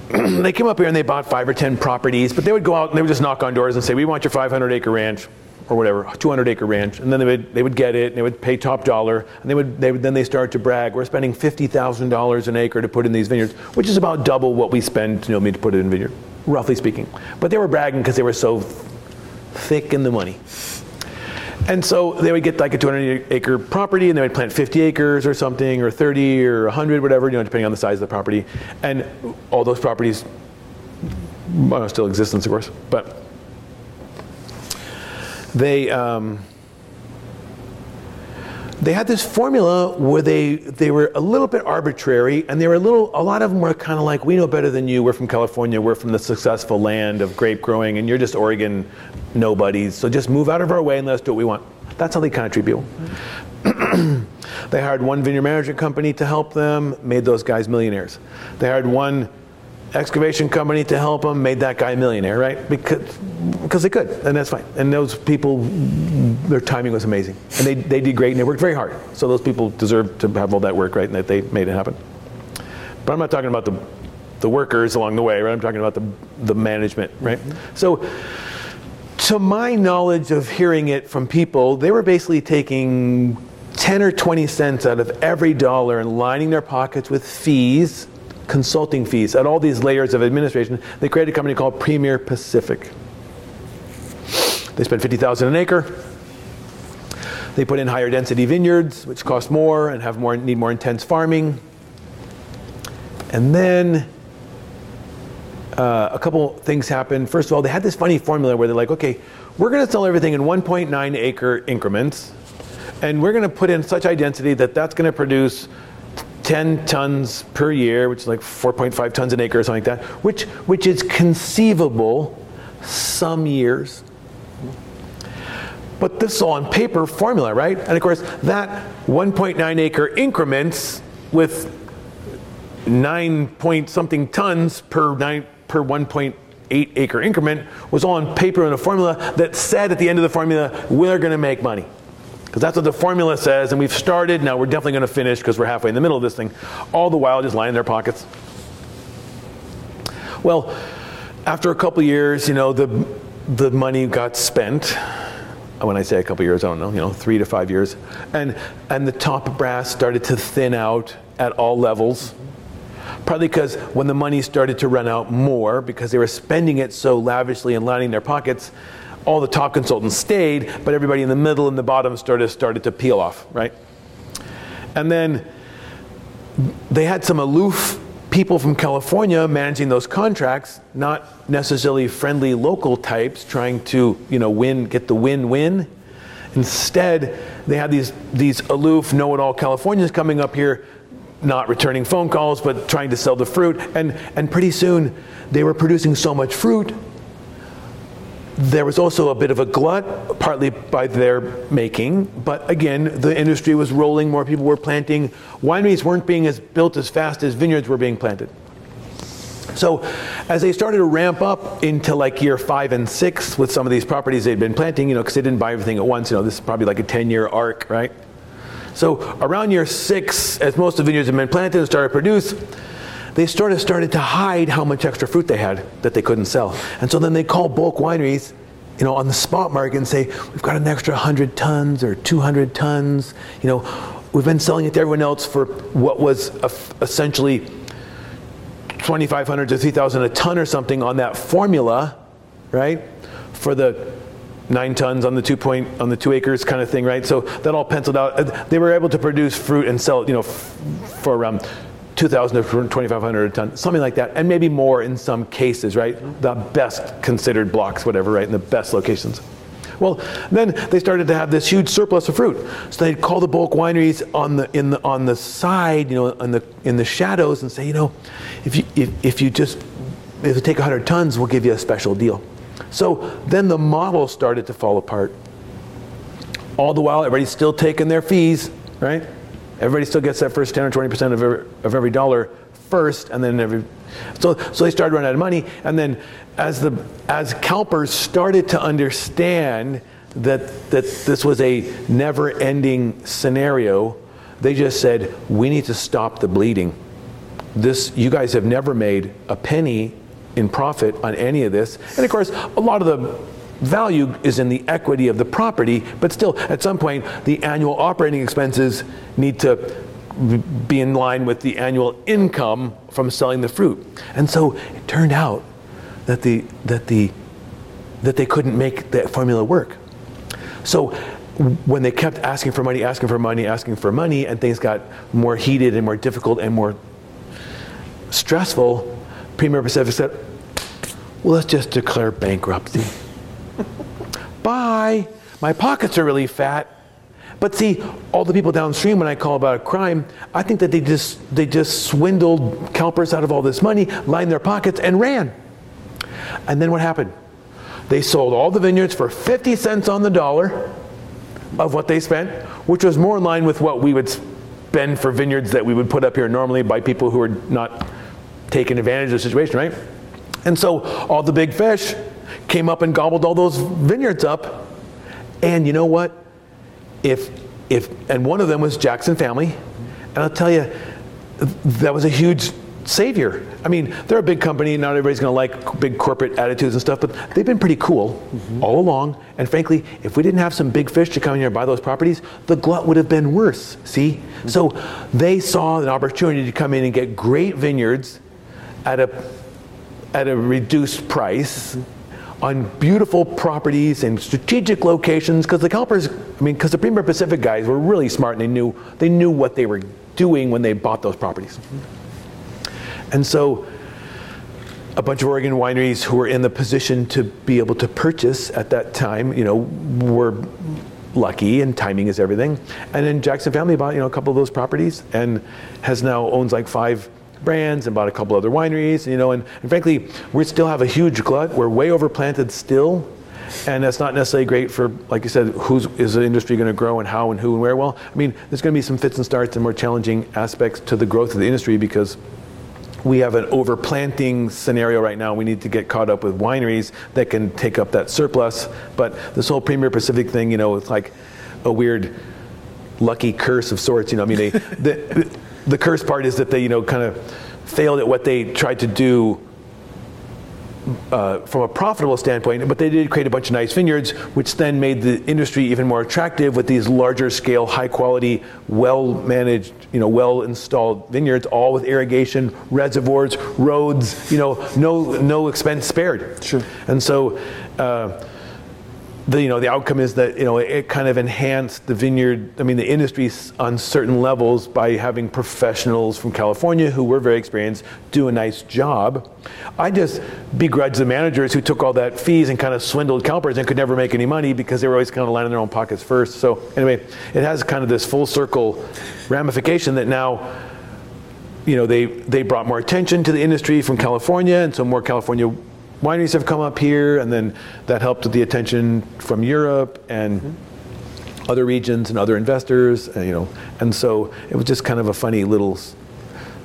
Speaker 2: they came up here and they bought five or 10 properties, but they would go out and they would just knock on doors and say, we want your 500 acre ranch or whatever, 200 acre ranch. And then they would, they would get it and they would pay top dollar. And they would, they would, then they started to brag, we're spending $50,000 an acre to put in these vineyards, which is about double what we spend, you know, me to put it in vineyard, roughly speaking. But they were bragging because they were so thick in the money. And so they would get like a 200 acre property and they would plant 50 acres or something, or 30 or 100, whatever, you know, depending on the size of the property. And all those properties well, still existence, of course, but they. Um, they had this formula where they, they were a little bit arbitrary and they were a little a lot of them were kind of like we know better than you. We're from california. We're from the successful land of grape growing and you're just oregon nobodies. So just move out of our way and let us do what we want. That's how they kind of treat people. They hired one vineyard management company to help them made those guys millionaires. They hired one excavation company to help them made that guy a millionaire, right? Because because they could, and that's fine. And those people, their timing was amazing, and they, they did great, and they worked very hard. So those people deserve to have all that work, right? And that they made it happen. But I'm not talking about the the workers along the way, right? I'm talking about the the management, right? Mm-hmm. So. To my knowledge of hearing it from people, they were basically taking 10 or 20 cents out of every dollar and lining their pockets with fees consulting fees at all these layers of administration, they created a company called Premier Pacific. They spent 50,000 an acre. They put in higher density vineyards, which cost more and have more need more intense farming. And then uh, a couple things happened. First of all, they had this funny formula where they're like, okay, we're going to sell everything in 1.9 acre increments, and we're going to put in such high density that that's going to produce 10 tons per year, which is like 4.5 tons an acre or something like that, which, which is conceivable some years. But this is all on paper formula, right? And of course, that 1.9 acre increments with 9 point something tons per, nine, per 1.8 acre increment was all on paper in a formula that said at the end of the formula, we're going to make money because that's what the formula says, and we've started. Now we're definitely going to finish because we're halfway in the middle of this thing. All the while, just lying in their pockets. Well, after a couple years, you know, the the money got spent. When I say a couple years, I don't know, you know, three to five years, and and the top brass started to thin out at all levels. Probably because when the money started to run out more, because they were spending it so lavishly and lining their pockets, all the top consultants stayed, but everybody in the middle and the bottom started, started to peel off, right? And then they had some aloof people from California managing those contracts, not necessarily friendly local types trying to, you know, win, get the win-win. Instead, they had these, these aloof, know-it-all Californians coming up here, not returning phone calls, but trying to sell the fruit. And, and pretty soon, they were producing so much fruit there was also a bit of a glut, partly by their making, but again, the industry was rolling, more people were planting. Wineries weren't being as built as fast as vineyards were being planted. So, as they started to ramp up into like year five and six with some of these properties they'd been planting, you know, because they didn't buy everything at once, you know, this is probably like a 10 year arc, right? So, around year six, as most of the vineyards had been planted and started to produce, they sort of started to hide how much extra fruit they had that they couldn't sell. And so then they call bulk wineries, you know, on the spot market and say, we've got an extra 100 tons or 200 tons. You know, we've been selling it to everyone else for what was essentially 2,500 to 3,000 a ton or something on that formula, right? For the nine tons on the two point on the two acres kind of thing, right? So that all penciled out. Uh, they were able to produce fruit and sell, you know, for around 2,000 to 2,500 a ton, something like that, and maybe more in some cases, right? The best considered blocks, whatever, right, in the best locations. Well, then they started to have this huge surplus of fruit, so they'd call the bulk wineries on the in the on the side, you know, in the in the shadows, and say, you know, if you if, if you just if you take 100 tons, we'll give you a special deal. So then the model started to fall apart. All the while, everybody's still taking their fees, right? Everybody still gets that first 10 or 20% of every, of every dollar first, and then every. So, so they started running out of money. And then as, the, as CalPERS started to understand that, that this was a never ending scenario, they just said, we need to stop the bleeding. This, you guys have never made a penny in profit on any of this. And of course, a lot of the value is in the equity of the property, but still, at some point, the annual operating expenses need to be in line with the annual income from selling the fruit. And so it turned out that the that the that they couldn't make that formula work. So when they kept asking for money, asking for money, asking for money, and things got more heated and more difficult and more stressful, Premier Pacific said, well, let's just declare bankruptcy. Bye. My pockets are really fat. But see, all the people downstream, when I call about a crime, I think that they just they just swindled CalPERS out of all this money, lined their pockets, and ran. And then what happened? They sold all the vineyards for 50 cents on the dollar of what they spent, which was more in line with what we would spend for vineyards that we would put up here normally by people who are not taking advantage of the situation, right? And so all the big fish came up and gobbled all those vineyards up. And you know what? If if and one of them was Jackson Family, and I'll tell you, that was a huge savior. I mean, they're a big company. Not everybody's going to like big corporate attitudes and stuff, but they've been pretty cool mm-hmm. all along. And frankly, if we didn't have some big fish to come in here and buy those properties, the glut would have been worse. See? Mm-hmm. So they saw an opportunity to come in and get great vineyards at a at a reduced price. Mm-hmm on beautiful properties and strategic locations because the CalPERS, I mean, because the Premier Pacific guys were really smart and they knew they knew what they were doing when they bought those properties. And so a bunch of Oregon wineries who were in the position to be able to purchase at that time, you know, were lucky and timing is everything. And then Jackson family bought, you know, a couple of those properties and has now owns like five brands and bought a couple other wineries, you know, and, and frankly, we still have a huge glut. We're way overplanted still. And that's not necessarily great for, like you said, who's is the industry going to grow and how and who and where. Well, I mean, there's going to be some fits and starts and more challenging aspects to the growth of the industry because we have an overplanting scenario right now. We need to get caught up with wineries that can take up that surplus. But this whole Premier Pacific thing, you know, it's like a weird lucky curse of sorts. You know, I mean, they, the, the curse part is that they, you know, kind of failed at what they tried to do uh, from a profitable standpoint, but they did create a bunch of nice vineyards, which then made the industry even more attractive with these larger scale, high quality, well managed, you know, well installed vineyards, all with irrigation, reservoirs, roads, you know, no no expense spared.
Speaker 1: Sure.
Speaker 2: And so. Uh, the you know the outcome is that you know it kind of enhanced the vineyard i mean the industry on certain levels by having professionals from california who were very experienced do a nice job. I just begrudge the managers who took all that fees and kind of swindled CalPERS and could never make any money because they were always kind of lining their own pockets first. So anyway it has kind of this full circle ramification that now you know they they brought more attention to the industry from california and so more california wineries have come up here, and then that helped with the attention from Europe and mm-hmm. other regions and other investors. And, you know, and so it was just kind of a funny little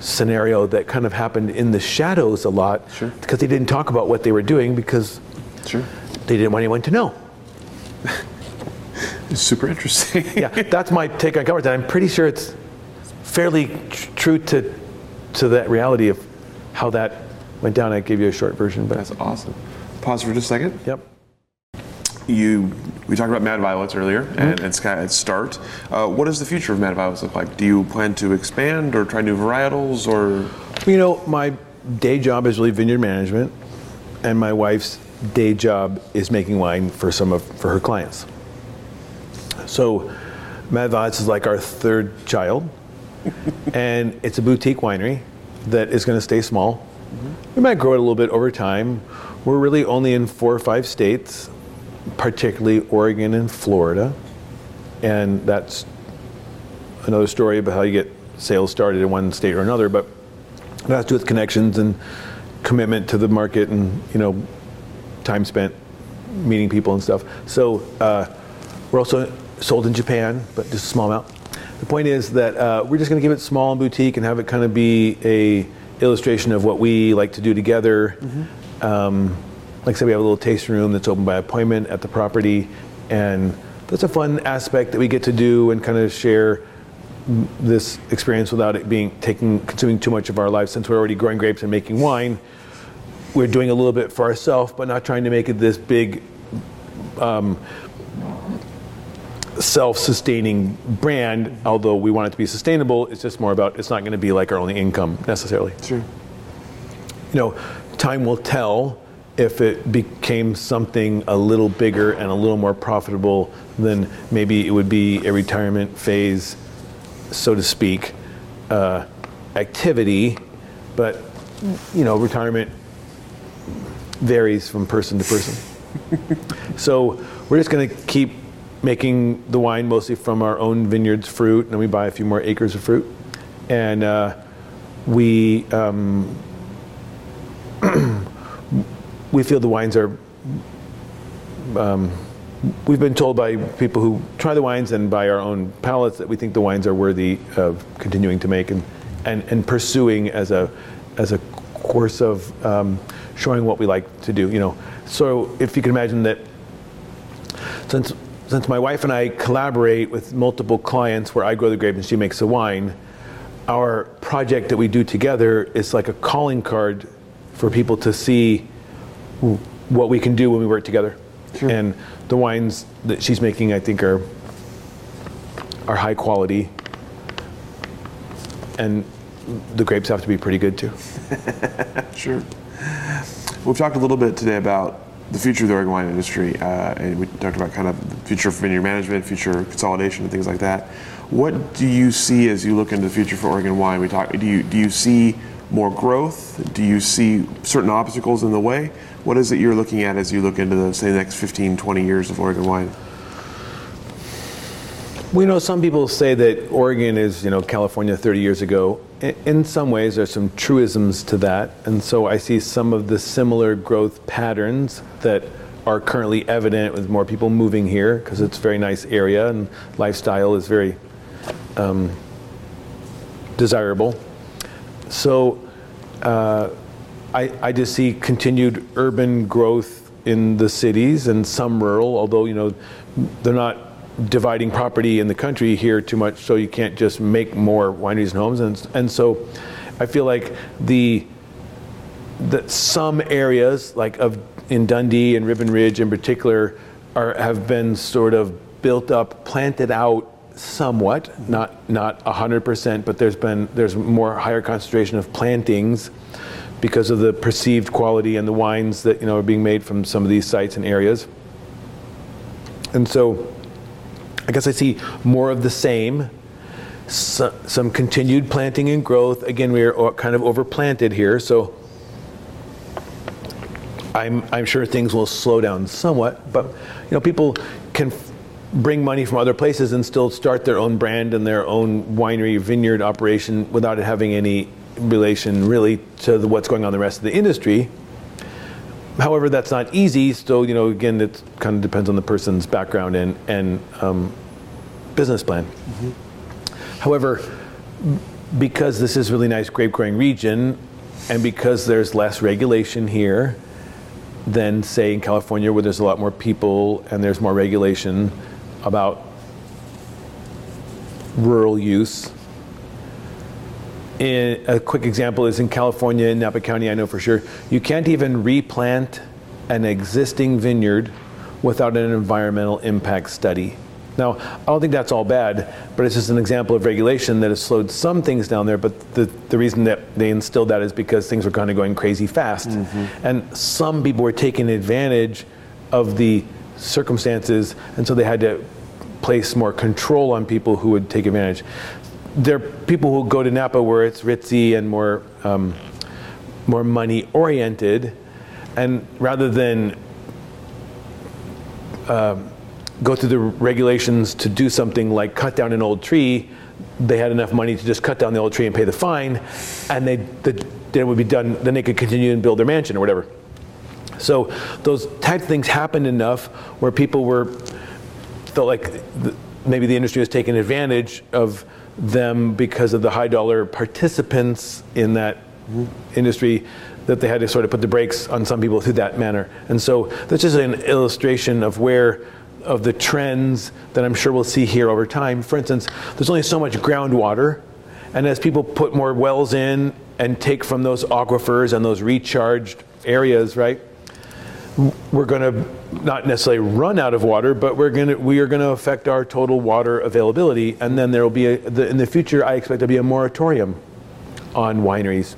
Speaker 2: scenario that kind of happened in the shadows a lot
Speaker 1: sure.
Speaker 2: because they didn't talk about what they were doing because
Speaker 1: sure.
Speaker 2: they didn't want anyone to know.
Speaker 1: it's super interesting.
Speaker 2: yeah, that's my take on and I'm pretty sure it's fairly tr- true to to that reality of how that went down. I gave you a short version, but
Speaker 1: that's awesome. Pause for just a second.
Speaker 2: Yep.
Speaker 1: You, we talked about Mad Violets earlier, mm-hmm. and it's kind of at start. Uh, what does the future of Mad Violets look like? Do you plan to expand or try new varietals, or?
Speaker 2: You know, my day job is really vineyard management, and my wife's day job is making wine for some of for her clients. So, Mad Violets is like our third child, and it's a boutique winery that is going to stay small Mm-hmm. We might grow it a little bit over time. We're really only in four or five states, particularly Oregon and Florida. And that's another story about how you get sales started in one state or another, but it has to do with connections and commitment to the market and, you know, time spent meeting people and stuff. So uh, we're also sold in Japan, but just a small amount. The point is that uh, we're just going to keep it small and boutique and have it kind of be a illustration of what we like to do together. Mm-hmm. Um, like I said, we have a little tasting room that's open by appointment at the property, and that's a fun aspect that we get to do and kind of share this experience without it being taking consuming too much of our lives. Since we're already growing grapes and making wine, we're doing a little bit for ourselves, but not trying to make it this big. Um, self-sustaining brand, although we want it to be sustainable. It's just more about it's not going to be like our only income necessarily.
Speaker 1: Sure.
Speaker 2: You know, time will tell if it became something a little bigger and a little more profitable, then maybe it would be a retirement phase, so to speak, uh, activity. But you know, retirement varies from person to person. so we're just going to keep making the wine mostly from our own vineyards fruit, and then we buy a few more acres of fruit, and uh, we um, we feel the wines are. Um, we've been told by people who try the wines and by our own palates that we think the wines are worthy of continuing to make and, and, and pursuing as a as a course of um, showing what we like to do. You know, so if you can imagine that, since since my wife and I collaborate with multiple clients where I grow the grape and she makes the wine, our project that we do together is like a calling card for people to see what we can do when we work together. Sure. And the wines that she's making, I think, are are high quality, and the grapes have to be pretty good too.
Speaker 1: sure. We've talked a little bit today about the future of the Oregon wine industry, uh, and we talked about kind of the future of vineyard management, future consolidation, and things like that. What do you see as you look into the future for Oregon wine? We talk. Do you do you see more growth? Do you see certain obstacles in the way? What is it you're looking at as you look into the say the next 15, 20 years of Oregon wine?
Speaker 2: We know some people say that Oregon is, you know, California 30 years ago. In some ways, there's some truisms to that, and so I see some of the similar growth patterns that are currently evident with more people moving here because it's a very nice area and lifestyle is very um, desirable. So uh, I, I just see continued urban growth in the cities and some rural, although you know they're not dividing property in the country here too much, so you can't just make more wineries and homes. And, and so I feel like the that some areas like of in Dundee and Ribbon Ridge in particular are have been sort of built up, planted out somewhat, not not hundred percent, but there's been there's more higher concentration of plantings because of the perceived quality and the wines that you know are being made from some of these sites and areas. And so I guess I see more of the same, so, some continued planting and growth. Again, we are kind of overplanted here, so I'm, I'm sure things will slow down somewhat. But you know, people can bring money from other places and still start their own brand and their own winery vineyard operation without it having any relation really to the, what's going on in the rest of the industry. However, that's not easy. So, you know, again, it kind of depends on the person's background and, and um, business plan. Mm-hmm. However, because this is really nice grape growing region, and because there's less regulation here than, say, in California, where there's a lot more people and there's more regulation about rural use. In, a quick example is in California, in Napa County, I know for sure, you can't even replant an existing vineyard without an environmental impact study. Now, I don't think that's all bad, but it's just an example of regulation that has slowed some things down there. But the, the reason that they instilled that is because things were kind of going crazy fast. Mm-hmm. And some people were taking advantage of the circumstances, and so they had to place more control on people who would take advantage. There are people who go to Napa where it's ritzy and more, um, more money oriented, and rather than um, go through the regulations to do something like cut down an old tree, they had enough money to just cut down the old tree and pay the fine, and they the, then it would be done. Then they could continue and build their mansion or whatever. So those type of things happened enough where people were felt like the, maybe the industry was taking advantage of them because of the high dollar participants in that industry that they had to sort of put the brakes on some people through that manner. And so that's just an illustration of where of the trends that I'm sure we'll see here over time. For instance, there's only so much groundwater, and as people put more wells in and take from those aquifers and those recharged areas, right? We're going to not necessarily run out of water, but we're going to we are going to affect our total water availability, and then there will be a, the, in the future. I expect there'll be a moratorium on wineries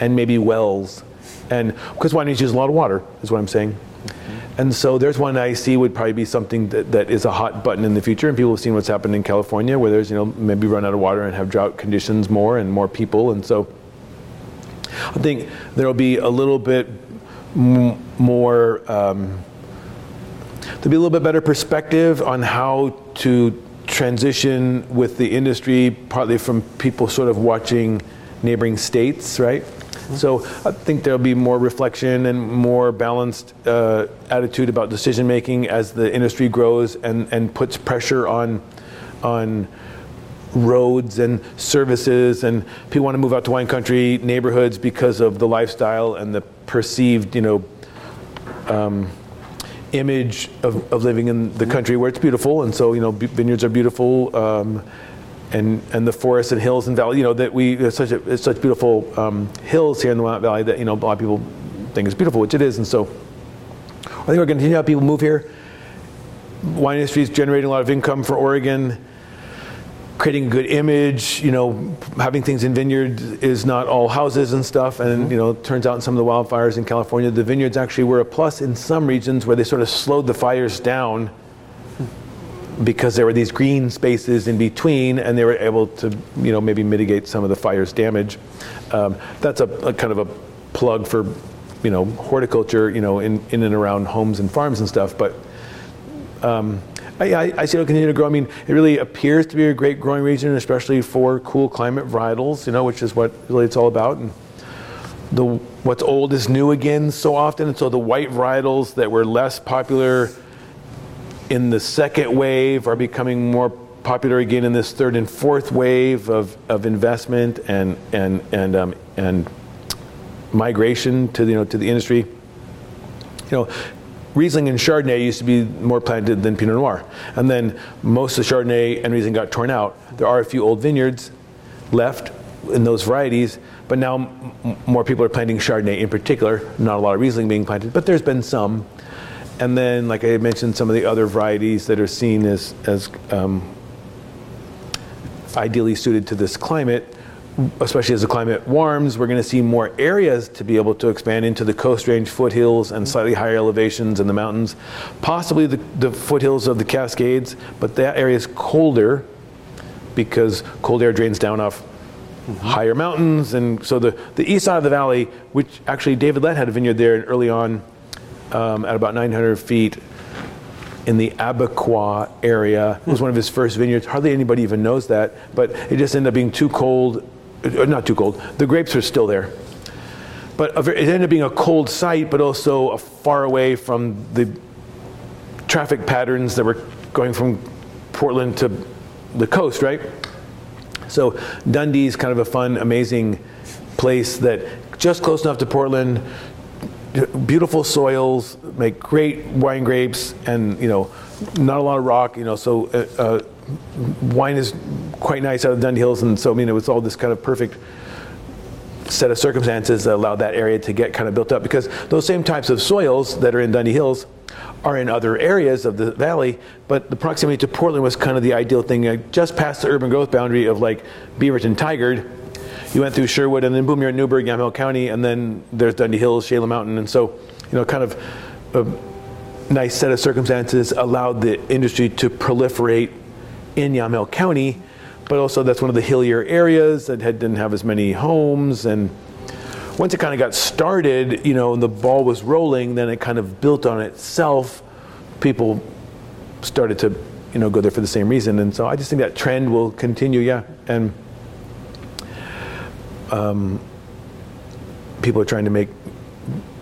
Speaker 2: and maybe wells and because wineries use a lot of water, is what I'm saying. Mm-hmm. And so there's one I see would probably be something that, that is a hot button in the future. And people have seen what's happened in California, where there's you know maybe run out of water and have drought conditions more and more people. And so I think there will be a little bit m- more. Um, there'll be a little bit better perspective on how to transition with the industry, partly from people sort of watching neighboring states, right? So I think there'll be more reflection and more balanced uh, attitude about decision making as the industry grows and, and puts pressure on on roads and services and people want to move out to wine country neighborhoods because of the lifestyle and the perceived you know um, image of, of living in the country where it's beautiful and so you know vineyards are beautiful um, and and the forests and hills and valley. You know that we it's such a, it's such beautiful um, hills here in the Willamette Valley that you know a lot of people think it's beautiful, which it is. And so I think we're going to continue to have people move here. Wine industry is generating a lot of income for Oregon. Creating a good image, you know, having things in vineyards is not all houses and stuff. And you know, it turns out in some of the wildfires in California, the vineyards actually were a plus in some regions where they sort of slowed the fires down because there were these green spaces in between and they were able to you know maybe mitigate some of the fire's damage. Um, that's a, a, kind of a plug for you know horticulture you know in, in and around homes and farms and stuff. But um, I, I, see it'll continue to grow. I mean, it really appears to be a great growing region, especially for cool climate varietals, you know, which is what really it's all about. And the what's old is new again so often, and so the white varietals that were less popular in the second wave are becoming more popular again in this third and fourth wave of, of investment and and and um, and migration to the, you know to the industry. You know, Riesling and Chardonnay used to be more planted than Pinot Noir, and then most of the Chardonnay and Riesling got torn out. There are a few old vineyards left in those varieties, but now m- more people are planting Chardonnay in particular. Not a lot of Riesling being planted, but there's been some. And then, like I mentioned, some of the other varieties that are seen as, as um, ideally suited to this climate, especially as the climate warms, we're going to see more areas to be able to expand into the coast range foothills and slightly higher elevations in the mountains, possibly the, the foothills of the Cascades, but that area is colder because cold air drains down off Mm-hmm. higher mountains. And so the, the east side of the valley, which actually David Lett had a vineyard there early on, um, at about 900 feet in the Abiqua area. It was one of his first vineyards. Hardly anybody even knows that, but it just ended up being too cold. Uh, not too cold. The grapes are still there. But it ended up being a cold site, but also far away from the traffic patterns that were going from Portland to the coast, right? So Dundee's kind of a fun, amazing place that just close enough to Portland, beautiful soils, make great wine grapes, and you know, not a lot of rock. You know, so uh, uh, wine is quite nice out of Dundee Hills, and so I mean, it was all this kind of perfect set of circumstances that allowed that area to get kind of built up because those same types of soils that are in Dundee Hills are in other areas of the valley, but the proximity to Portland was kind of the ideal thing. Uh, just past the urban growth boundary of like Beaverton Tigard, you went through Sherwood and then boom, you're in Newberg, Yamhill County, and then there's Dundee Hills, Chehalem Mountain. And so, you know, kind of a nice set of circumstances allowed the industry to proliferate in Yamhill County, but also that's one of the hillier areas that had, didn't have as many homes. And once it kind of got started, you know, and the ball was rolling, then it kind of built on itself. People started to, you know, go there for the same reason. And so I just think that trend will continue, yeah. And um, people are trying to make,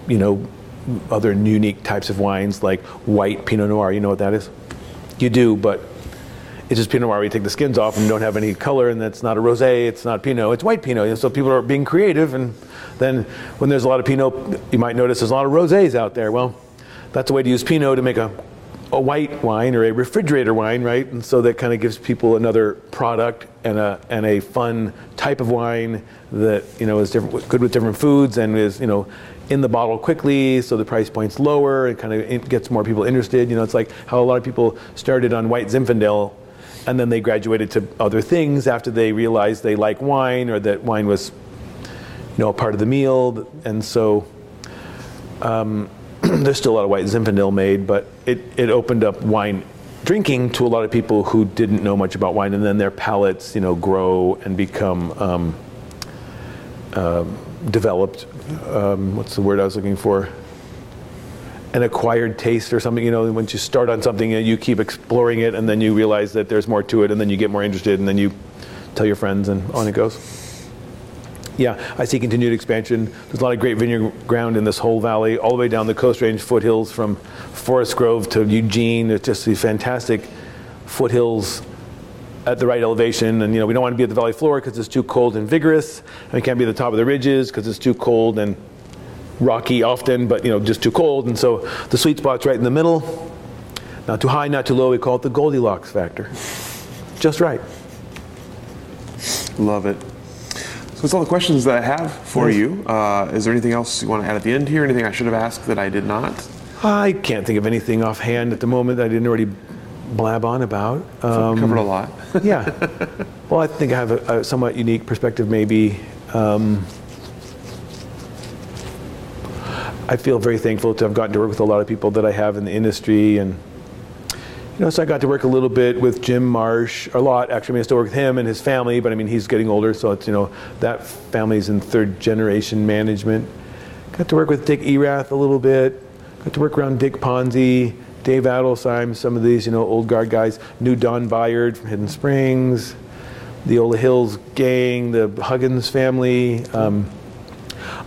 Speaker 2: you know, other unique types of wines like white Pinot Noir. You know what that is? You do, but it's just Pinot Noir. You take the skins off and don't have any color, and that's not a rosé. It's not Pinot. It's white Pinot. And so people are being creative, and then when there's a lot of Pinot, you might notice there's a lot of rosés out there. Well, that's a way to use Pinot to make a a white wine or a refrigerator wine, right? And so that kind of gives people another product and a and a fun type of wine that you know is different, good with different foods and is you know in the bottle quickly, so the price point's lower. It kind of gets more people interested. You know, it's like how a lot of people started on white Zinfandel, and then they graduated to other things after they realized they like wine or that wine was you know a part of the meal, and so Um, there's still a lot of white Zinfandel made, but it, it opened up wine drinking to a lot of people who didn't know much about wine, and then their palates, you know, grow and become um, uh, developed. Um, what's the word I was looking for? An acquired taste or something. You know, once you start on something, you keep exploring it, and then you realize that there's more to it, and then you get more interested, and then you tell your friends, and on it goes yeah, I see continued expansion. There's a lot of great vineyard ground in this whole valley, all the way down the Coast Range foothills from Forest Grove to Eugene. It's just these fantastic foothills at the right elevation. And you know, we don't want to be at the valley floor because it's too cold and vigorous, and we can't be at the top of the ridges because it's too cold and rocky often, but you know, just too cold. And so the sweet spot's right in the middle. Not too high, not too low. We call it the Goldilocks factor. Just right.
Speaker 1: Love it. So that's all the questions that I have for yes. you. Uh, is there anything else you want to add at the end here? Anything I should have asked that I did not?
Speaker 2: I can't think of anything offhand at the moment that I didn't already blab on about.
Speaker 1: Um, covered a lot.
Speaker 2: yeah. Well, I think I have a, a somewhat unique perspective, maybe. Um, I feel very thankful to have gotten to work with a lot of people that I have in the industry and you know, so I got to work a little bit with Jim Maresh, a lot actually. I, mean, I still work with him and his family, but I mean, he's getting older, so it's, you know, that family's in third generation management. Got to work with Dick Erath a little bit. Got to work around Dick Ponzi, Dave Adelsheim, some of these, you know, old guard guys. Knew Don Byard from Hidden Springs, the Eola Hills gang, the Huggins family. Um,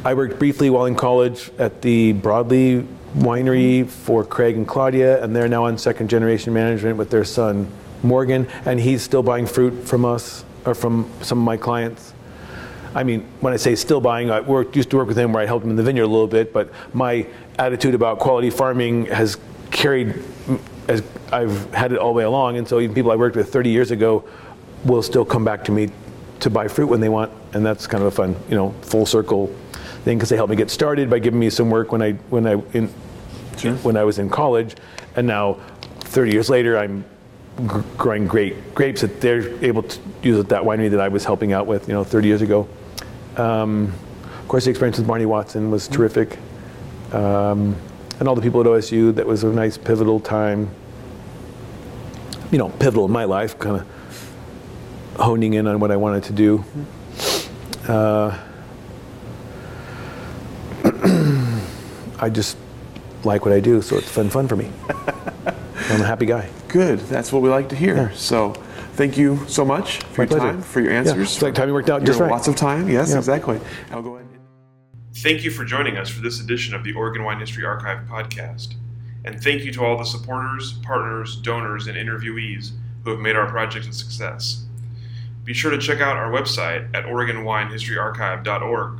Speaker 2: I worked briefly while in college at the Broadley winery for Craig and Claudia, and they're now on second generation management with their son Morgan, and he's still buying fruit from us or from some of my clients. I mean, when I say still buying, I worked, used to work with him where I helped him in the vineyard a little bit, but my attitude about quality farming has carried, as I've had it all the way along, and so even people I worked with 30 years ago will still come back to me to buy fruit when they want, and that's kind of a fun, you know, full circle thing because they helped me get started by giving me some work when I when I in, sure. when I was in college, and now 30 years later I'm growing great grapes that they're able to use at that winery that I was helping out with, you know, 30 years ago. Um, of course, the experience with Barney Watson was terrific, um, and all the people at OSU. That was a nice pivotal time. You know, pivotal in my life, kind of honing in on what I wanted to do. Uh, I just like what I do, so it's fun, fun for me. I'm a happy guy.
Speaker 1: Good. That's what we like to hear. Yeah. So, thank you so much for My your pleasure. time, for your answers. Yeah.
Speaker 2: It's like timing worked out just right.
Speaker 1: Lots of time. Yes, yeah. exactly. I'll go ahead. Thank you for joining us for this edition of the Oregon Wine History Archive podcast. And thank you to all the supporters, partners, donors, and interviewees who have made our project a success. Be sure to check out our website at OregonWineHistoryArchive.org